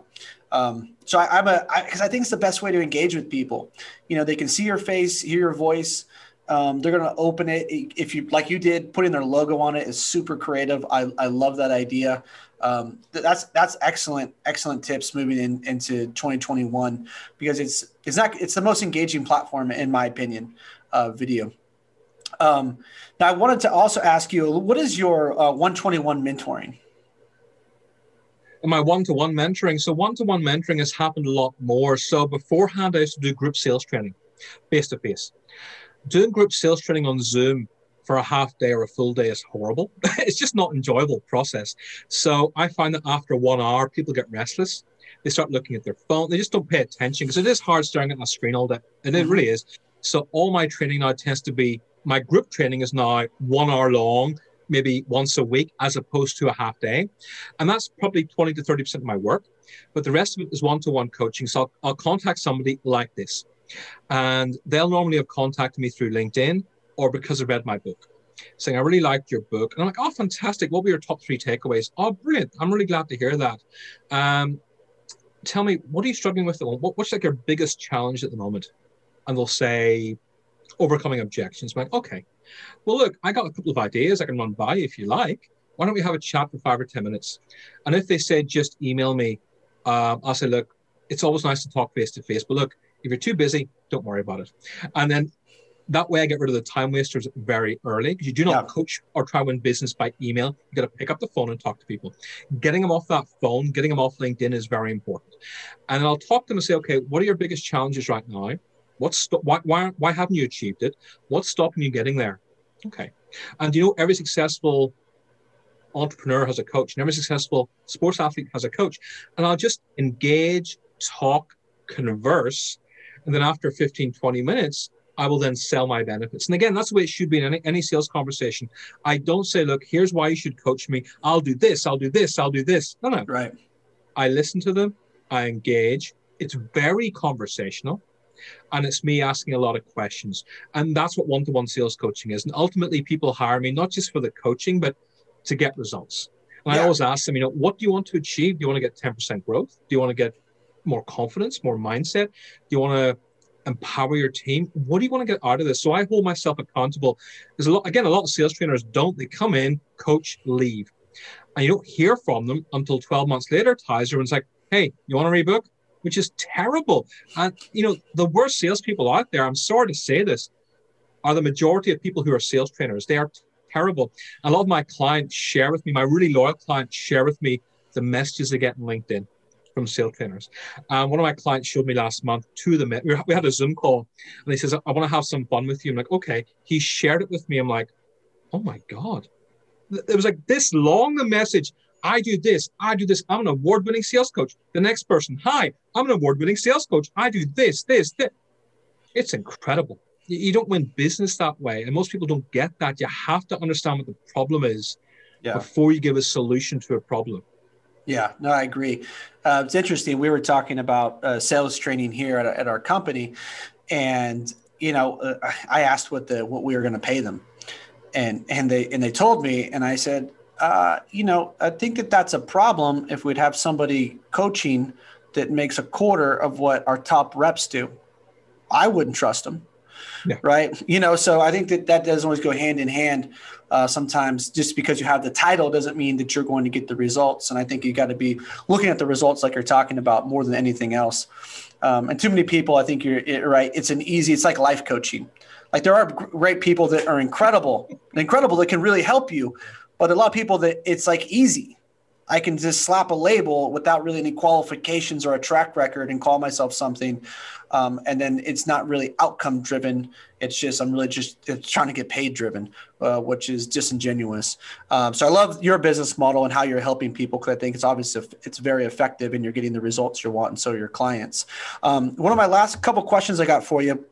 Um, so I, I'm a because I, I think it's the best way to engage with people. You know, they can see your face, hear your voice Um, they're going to open it if you like you did putting their logo on it is super creative. I, I love that idea. Um, that's that's excellent excellent tips moving in, into 2021 because it's it's not it's the most engaging platform in my opinion uh, video. Um, now I wanted to also ask you what is your uh, 121 mentoring? my one-to-one mentoring. So one-to-one mentoring has happened a lot more. So beforehand, I used to do group sales training, face to face. Doing group sales training on Zoom for a half day or a full day is horrible. (laughs) it's just not enjoyable process. So I find that after one hour, people get restless. They start looking at their phone. They just don't pay attention because it is hard staring at a screen all day. And it mm-hmm. really is. So all my training now tends to be my group training is now one hour long, maybe once a week, as opposed to a half day. And that's probably 20 to 30% of my work. But the rest of it is one to one coaching. So I'll, I'll contact somebody like this. And they'll normally have contacted me through LinkedIn or because they read my book saying, I really liked your book. And I'm like, oh, fantastic. What were your top three takeaways? Oh, brilliant. I'm really glad to hear that. Um, tell me, what are you struggling with? What, what's like your biggest challenge at the moment? And they'll say, overcoming objections. I'm like, okay, well, look, I got a couple of ideas I can run by if you like. Why don't we have a chat for five or 10 minutes? And if they say, just email me, uh, I'll say, look, it's always nice to talk face to face, but look, if you're too busy, don't worry about it. And then that way I get rid of the time wasters very early because you do not yeah. coach or try win business by email. You got to pick up the phone and talk to people. Getting them off that phone, getting them off LinkedIn is very important. And then I'll talk to them and say, okay, what are your biggest challenges right now? What's st- why, why, why haven't you achieved it? What's stopping you getting there? Okay. And you know, every successful entrepreneur has a coach, and every successful sports athlete has a coach. And I'll just engage, talk, converse. And then after 15, 20 minutes, I will then sell my benefits. And again, that's the way it should be in any, any sales conversation. I don't say, look, here's why you should coach me. I'll do this, I'll do this, I'll do this. No, no. Right. I listen to them, I engage. It's very conversational and it's me asking a lot of questions. And that's what one to one sales coaching is. And ultimately, people hire me not just for the coaching, but to get results. And yeah. I always ask them, you know, what do you want to achieve? Do you want to get 10% growth? Do you want to get more confidence, more mindset? Do you want to empower your team? What do you want to get out of this? So I hold myself accountable. There's a lot, again, a lot of sales trainers don't. They come in, coach, leave. And you don't hear from them until 12 months later, ties it's like, hey, you want to rebook? which is terrible. And you know, the worst salespeople out there, I'm sorry to say this, are the majority of people who are sales trainers. They are terrible. A lot of my clients share with me, my really loyal clients share with me the messages they get in LinkedIn from sales trainers. Um, one of my clients showed me last month two of them. We had a Zoom call and he says, I want to have some fun with you. I'm like, okay. He shared it with me. I'm like, oh my God. It was like this long the message I do this, I do this. I'm an award winning sales coach. The next person, hi, I'm an award winning sales coach. I do this, this, this. It's incredible. You don't win business that way. And most people don't get that. You have to understand what the problem is yeah. before you give a solution to a problem. Yeah, no, I agree. Uh, it's interesting. We were talking about uh, sales training here at, at our company, and you know, uh, I asked what the what we were going to pay them, and and they and they told me, and I said, uh, you know, I think that that's a problem if we'd have somebody coaching that makes a quarter of what our top reps do. I wouldn't trust them. Yeah. Right. You know, so I think that that doesn't always go hand in hand. Uh, sometimes just because you have the title doesn't mean that you're going to get the results. And I think you got to be looking at the results like you're talking about more than anything else. Um, and too many people, I think you're right. It's an easy, it's like life coaching. Like there are great people that are incredible, incredible that can really help you. But a lot of people that it's like easy. I can just slap a label without really any qualifications or a track record and call myself something. Um, and then it's not really outcome driven. It's just, I'm really just it's trying to get paid driven, uh, which is disingenuous. Um, so I love your business model and how you're helping people because I think it's obviously, it's very effective and you're getting the results you want. And so your clients. Um, one of my last couple questions I got for you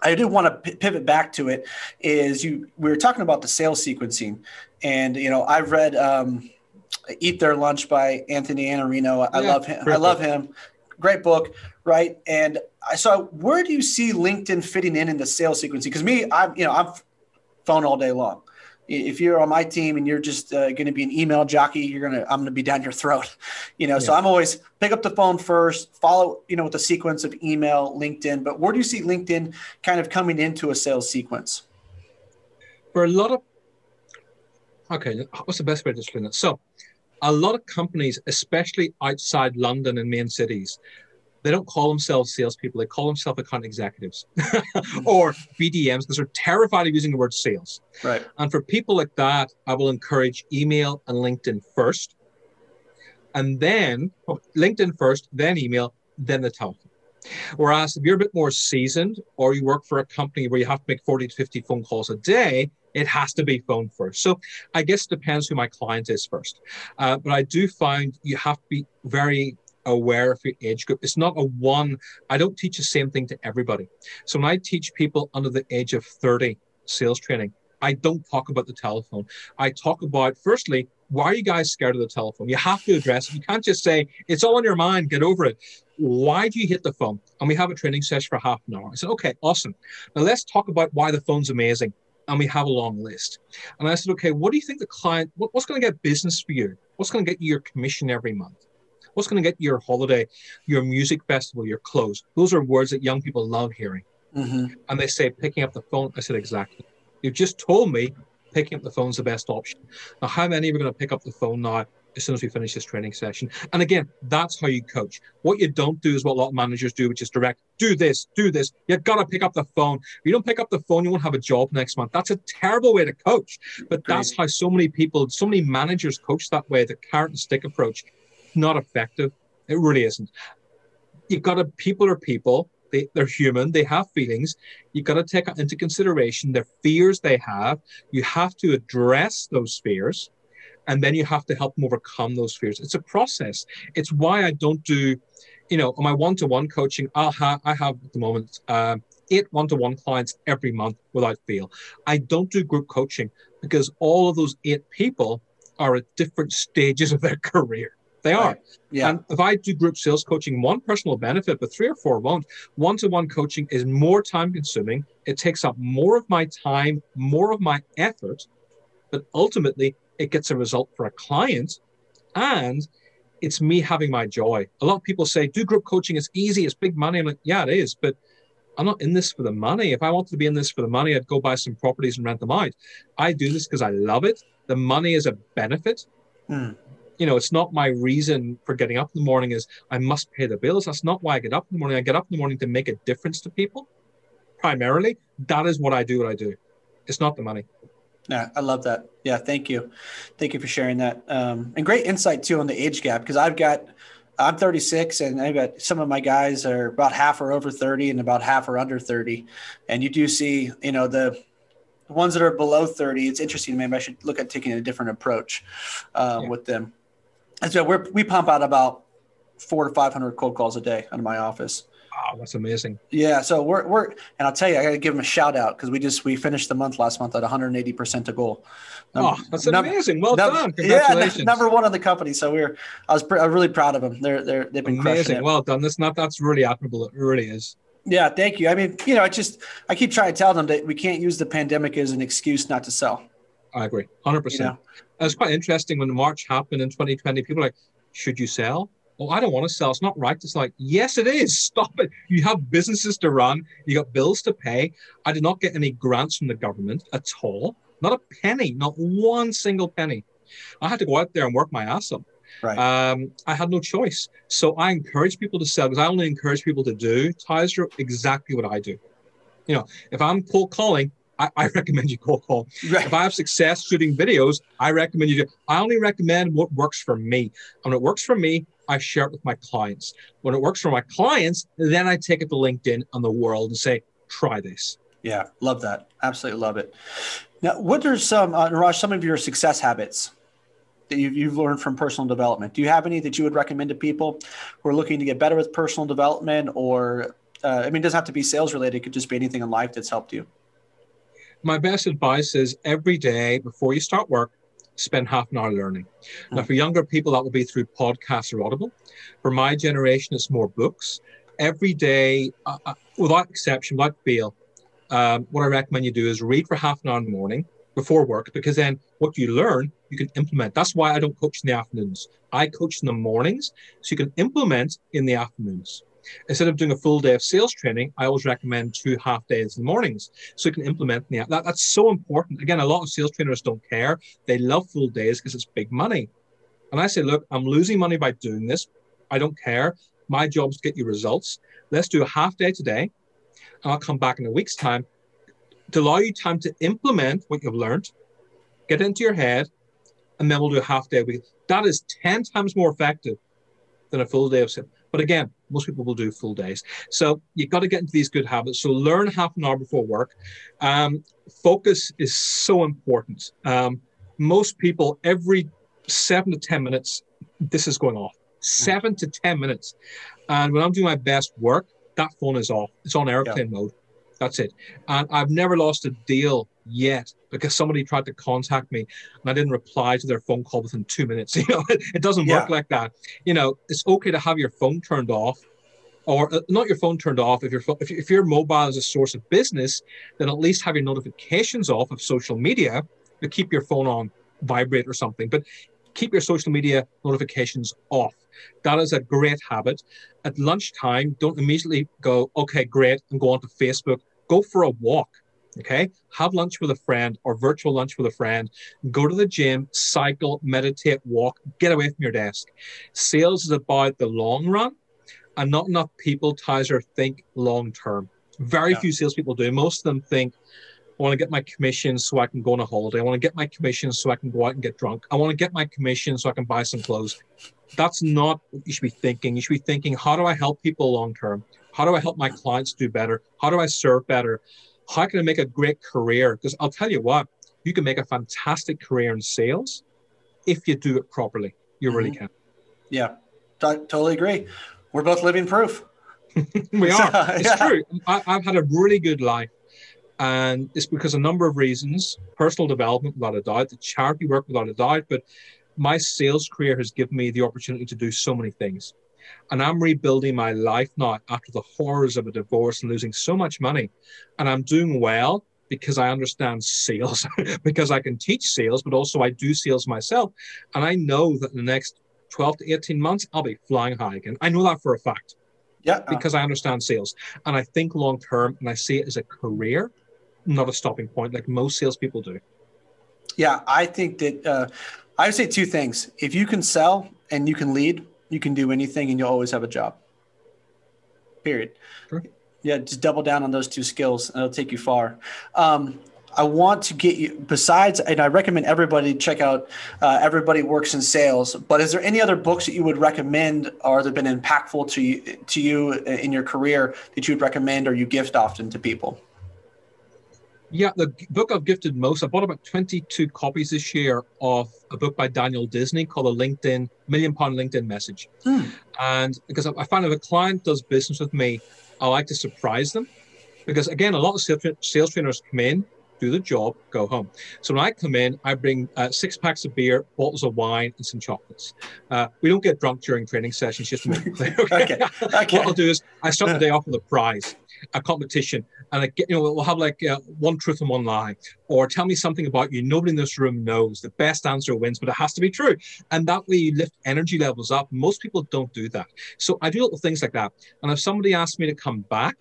I did want to pivot back to it. Is you we were talking about the sales sequencing, and you know I've read um, "Eat Their Lunch" by Anthony Iannarino. I yeah, love him. I love him. Great book, right? And I saw where do you see LinkedIn fitting in in the sales sequencing? Because me, I'm you know I'm phone all day long if you're on my team and you're just uh, going to be an email jockey, you're to, I'm going to be down your throat, (laughs) you know? Yeah. So I'm always pick up the phone first, follow, you know, with the sequence of email, LinkedIn, but where do you see LinkedIn kind of coming into a sales sequence? for a lot of okay, what's the best way to explain it? So, a lot of companies, especially outside London and main cities, they don't call themselves salespeople. They call themselves account executives (laughs) or BDMs because they're terrified of using the word sales. Right. And for people like that, I will encourage email and LinkedIn first, and then oh, LinkedIn first, then email, then the telephone. Whereas if you're a bit more seasoned or you work for a company where you have to make 40 to 50 phone calls a day, it has to be phone first. So I guess it depends who my client is first. Uh, but I do find you have to be very aware of your age group. It's not a one, I don't teach the same thing to everybody. So when I teach people under the age of 30 sales training, I don't talk about the telephone. I talk about, firstly, why are you guys scared of the telephone? You have to address it. You can't just say, it's all in your mind, get over it. Why do you hit the phone? And we have a training session for half an hour. I said, okay, awesome. Now let's talk about why the phone's amazing. And we have a long list. And I said, okay, what do you think the client, what, what's going to get business for you? What's going to get you your commission every month? What's going to get you your holiday, your music festival, your clothes? Those are words that young people love hearing. Mm-hmm. And they say, picking up the phone. I said, exactly. You've just told me picking up the phone is the best option. Now, how many are going to pick up the phone now as soon as we finish this training session? And again, that's how you coach. What you don't do is what a lot of managers do, which is direct. Do this, do this. You've got to pick up the phone. If you don't pick up the phone, you won't have a job next month. That's a terrible way to coach. But Great. that's how so many people, so many managers coach that way. The carrot and stick approach, not effective. It really isn't. You've got to, people are people they, they're human, they have feelings. You've got to take into consideration the fears they have. You have to address those fears and then you have to help them overcome those fears. It's a process. It's why I don't do, you know, on my one-to-one coaching, I'll have I have at the moment uh, eight one-to-one clients every month without fail. I don't do group coaching because all of those eight people are at different stages of their (laughs) career. They are. Right. Yeah. And if I do group sales coaching, one person will benefit, but three or four won't. One to one coaching is more time consuming. It takes up more of my time, more of my effort, but ultimately it gets a result for a client and it's me having my joy. A lot of people say, do group coaching, it's easy, it's big money. I'm like, yeah, it is, but I'm not in this for the money. If I wanted to be in this for the money, I'd go buy some properties and rent them out. I do this because I love it. The money is a benefit. Mm you know, it's not my reason for getting up in the morning is I must pay the bills. That's not why I get up in the morning. I get up in the morning to make a difference to people. Primarily, that is what I do. What I do. It's not the money. Yeah, I love that. Yeah, thank you, thank you for sharing that. Um, and great insight too on the age gap because I've got, I'm 36 and I've got some of my guys are about half are over 30 and about half are under 30, and you do see, you know, the the ones that are below 30, it's interesting. Maybe I should look at taking a different approach uh, yeah. with them. And so we we pump out about four to 500 cold calls a day out of my office. Wow, that's amazing. Yeah. So we're, we're, and I'll tell you, I got to give them a shout out because we just, we finished the month last month at 180% to goal. Number, oh, that's amazing. Well number, done. Congratulations. Yeah, number one in the company. So we're, I was, I'm really proud of them. They're, they're, they've been amazing. Well done. That's not, that's really admirable. It really is. Yeah. Thank you. I mean, you know, I just, I keep trying to tell them that we can't use the pandemic as an excuse not to sell. I agree. 100%. You know? It's quite interesting when March happened in 2020. People are like, should you sell? Oh, I don't want to sell. It's not right. It's like, yes, it is. (laughs) Stop it. You have businesses to run. You got bills to pay. I did not get any grants from the government at all. Not a penny, not one single penny. I had to go out there and work my ass off. Right. Um, I had no choice. So I encourage people to sell because I only encourage people to do, Tyzer, exactly what I do. You know, if I'm cold calling, I, I (laughs) recommend you cold call. Right. If I have success shooting videos, I recommend you do. I only recommend what works for me. And when it works for me, I share it with my clients. When it works for my clients, then I take it to LinkedIn and the world and say, try this. Yeah, love that. Absolutely love it. Now, what are some, uh, Raj, some of your success habits that you've, you've learned from personal development? Do you have any that you would recommend to people who are looking to get better with personal development or, uh, I mean, it doesn't have to be sales related. It could just be anything in life that's helped you my best advice is every day before you start work, spend half an hour learning. Mm-hmm. Now, for younger people, that will be through podcasts or Audible. For my generation, it's more books. Every day, uh, uh, without exception, without fail, um, what I recommend you do is read for half an hour in the morning before work, because then what you learn, you can implement. That's why I don't coach in the afternoons. I coach in the mornings, so you can implement in the afternoons. Instead of doing a full day of sales training, I always recommend two half days in the mornings so you can implement the that. That's so important. Again, a lot of sales trainers don't care. They love full days because it's big money. And I say, look, I'm losing money by doing this. I don't care. My job is to get you results. Let's do a half day today. And I'll come back in a week's time to allow you time to implement what you've learned, get into your head, and then we'll do a half day a week. That is 10 times more effective than a full day of sales. But again, most people will do full days. So you've got to get into these good habits. So learn half an hour before work. Um, focus is so important. Um, most people, every seven to 10 minutes, this is going off. Seven to 10 minutes. And when I'm doing my best work, that phone is off. It's on airplane yeah. mode. That's it. And I've never lost a deal yet because somebody tried to contact me and I didn't reply to their phone call within two minutes. (laughs) You know, it, it doesn't yeah. work like that. You know, it's okay to have your phone turned off or uh, not your phone turned off. If your if, if your mobile is a source of business, then at least have your notifications off of social media to keep your phone on vibrate or something. But keep your social media notifications off. That is a great habit. At lunchtime, don't immediately go, okay, great, and go onto Facebook. Go for a walk. Okay. Have lunch with a friend or virtual lunch with a friend. Go to the gym, cycle, meditate, walk, get away from your desk. Sales is about the long run and not enough people, Tyzer, think long term. Very yeah. few salespeople do. Most of them think, I want to get my commission so I can go on a holiday. I want to get my commission so I can go out and get drunk. I want to get my commission so I can buy some clothes. That's not what you should be thinking. You should be thinking, how do I help people long term? How do I help my clients do better? How do I serve better? How can I make a great career? Because I'll tell you what, you can make a fantastic career in sales if you do it properly. You really mm-hmm. can. Yeah, t- totally agree. We're both living proof. (laughs) we are. (laughs) It's yeah. true. I, I've had a really good life. And it's because a number of reasons personal development, without a doubt, the charity work, without a doubt. But my sales career has given me the opportunity to do so many things. And I'm rebuilding my life now after the horrors of a divorce and losing so much money. And I'm doing well because I understand sales, (laughs) because I can teach sales, but also I do sales myself. And I know that in the next 12 to 18 months, I'll be flying high again. I know that for a fact. Yeah. Because I understand sales and I think long term and I see it as a career not a stopping point like most salespeople do. Yeah, I think that uh, I would say two things. If you can sell and you can lead, you can do anything and you'll always have a job. Period. Sure. Yeah, just double down on those two skills and it'll take you far. Um, I want to get you besides, and I recommend everybody check out uh, Everybody Works in Sales. But is there any other books that you would recommend or that have been impactful to you, to you in your career that you would recommend or you gift often to people? Yeah, the book I've gifted most, I bought about 22 copies this year of a book by Daniel Disney called The LinkedIn Million Pound LinkedIn Message. Hmm. And because I find if a client does business with me, I like to surprise them. Because again, a lot of sales trainers come in, do the job, go home. So when I come in, I bring uh, six packs of beer, bottles of wine, and some chocolates. Uh, we don't get drunk during training sessions, just to make it clear. Okay? okay. (laughs) okay. what I'll do is I start the day off with a prize a competition and I get, you know, we'll have like uh, one truth and one lie, or tell me something about you nobody in this room knows. The best answer wins, but it has to be true. And that way you lift energy levels up. Most people don't do that. So I do little things like that. And if somebody asks me to come back,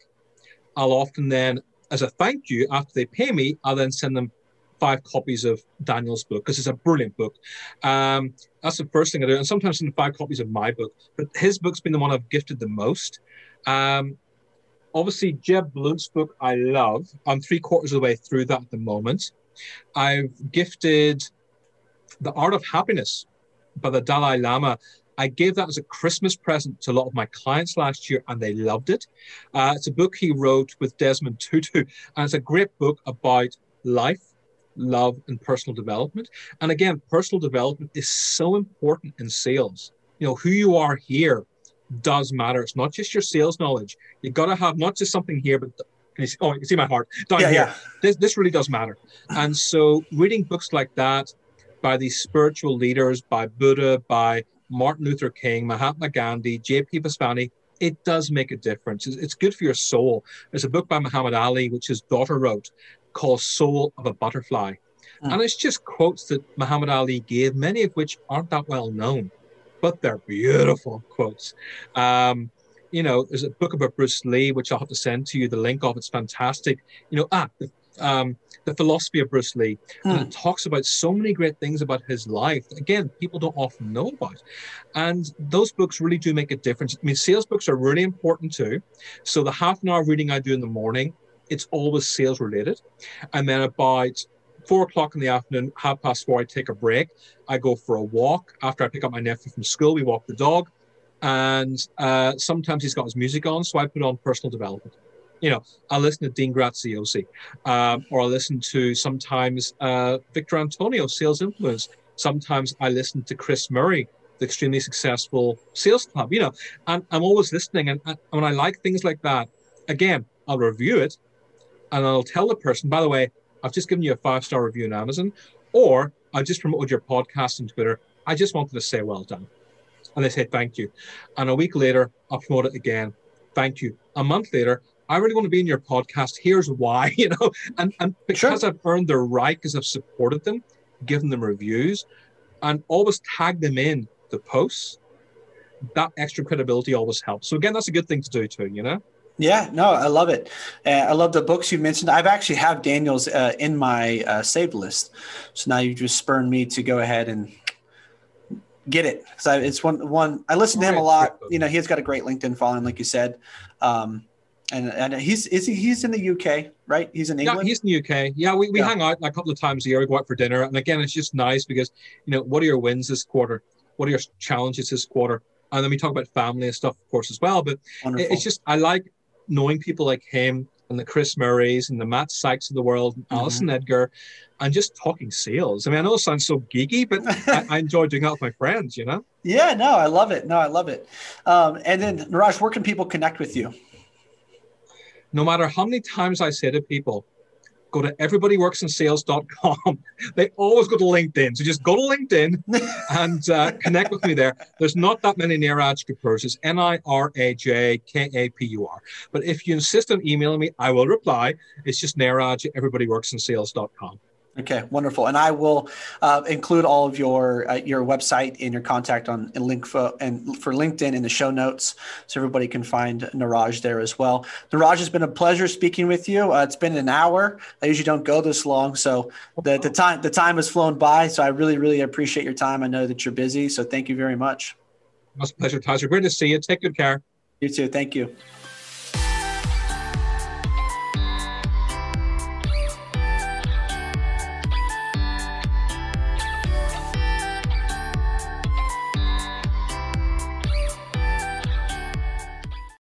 I'll often then, as a thank you, after they pay me, I'll then send them five copies of Daniel's book because it's a brilliant book. Um, that's the first thing I do. And sometimes send five copies of my book, but his book's been the one I've gifted the most. Um, obviously Jeb Blount's book I love. I'm three quarters of the way through that at the moment. I've gifted The Art of Happiness by the Dalai Lama. I gave that as a Christmas present to a lot of my clients last year, and they loved it. Uh, it's a book he wrote with Desmond Tutu, and it's a great book about life, love, and personal development. And again, personal development is so important in sales. You know, who you are here does matter. It's not just your sales knowledge. You've got to have not just something here, but can you see, oh, you can see my heart down yeah, here. Yeah. This, this really does matter. And so, reading books like that by these spiritual leaders, by Buddha, by Martin Luther King, Mahatma Gandhi, J.P. Vaswani, it does make a difference. It's, it's good for your soul. There's a book by Muhammad Ali, which his daughter wrote, called Soul of a Butterfly. Mm. And it's just quotes that Muhammad Ali gave, many of which aren't that well known but they're beautiful quotes. Um, you know, there's a book about Bruce Lee, which I'll have to send to you the link of. It's fantastic. You know, ah, the, um, the philosophy of Bruce Lee. Hmm. And it talks about so many great things about his life. Again, people don't often know about. And those books really do make a difference. I mean, sales books are really important too. So the half an hour reading I do in the morning, it's always sales related. And then about four o'clock in the afternoon, half past four, I take a break. I go for a walk. After I pick up my nephew from school, we walk the dog. And uh, sometimes he's got his music on, so I put on personal development. You know, I listen to Dean Graziosi, um, or I listen to sometimes uh, Victor Antonio, Sales Influence. Sometimes I listen to Chris Murray, the extremely successful sales club. You know, and I'm always listening. And, and when I like things like that, again, I'll review it, and I'll tell the person, by the way, I've just given you a five star review on Amazon, or I've just promoted your podcast on Twitter. I just wanted to say well done. And they say thank you. And a week later, I'll promote it again. Thank you. A month later, I really want to be in your podcast. Here's why, (laughs) you know, and, and because sure. I've earned their right, because I've supported them, given them reviews, and always tag them in the posts, that extra credibility always helps. So again, that's a good thing to do too, you know? Yeah, no, I love it. Uh, I love the books you mentioned. I've actually have Daniel's uh, in my uh, saved list, so now you just spurned me to go ahead and get it. So it's one one. I listen to him a lot. You know, he's got a great LinkedIn following, like you said, um, and and he's is he, he's in the UK, right? He's in England. Yeah, he's in the UK. Yeah, we, we yeah. hang out a couple of times a year. We go out for dinner, and again, it's just nice because you know, what are your wins this quarter? What are your challenges this quarter? And then we talk about family and stuff, of course, as well. But Wonderful. it's just I like knowing people like him and the Chris Murrays and the Matt Sykes of the world, mm-hmm. Alison Edgar, and just talking sales. I mean, I know it sounds so geeky, but (laughs) I, I, enjoy doing that with my friends, you know? Yeah, no, I love it. No, I love it. Um, and then, Niraj, where can people connect with you? No matter how many times I say to people, go to everybodyworksinsales.com. (laughs) they always go to LinkedIn. So just go to LinkedIn (laughs) and uh, connect with me there. There's not that many Niraj Kapurs. It's N I R A J K A P U R. But if you insist on emailing me, I will reply. It's just Niraj at everybodyworksinsales.com. Okay, wonderful. And I will uh, include all of your uh, your website and your contact on and link for, and for LinkedIn in the show notes, so everybody can find Niraj there as well. Niraj, has been a pleasure speaking with you. Uh, it's been an hour. I usually don't go this long, so the the time the time has flown by. So I really really appreciate your time. I know that you're busy, so thank you very much. It was a pleasure, Tyler. Great to see you. Take good care. You too. Thank you.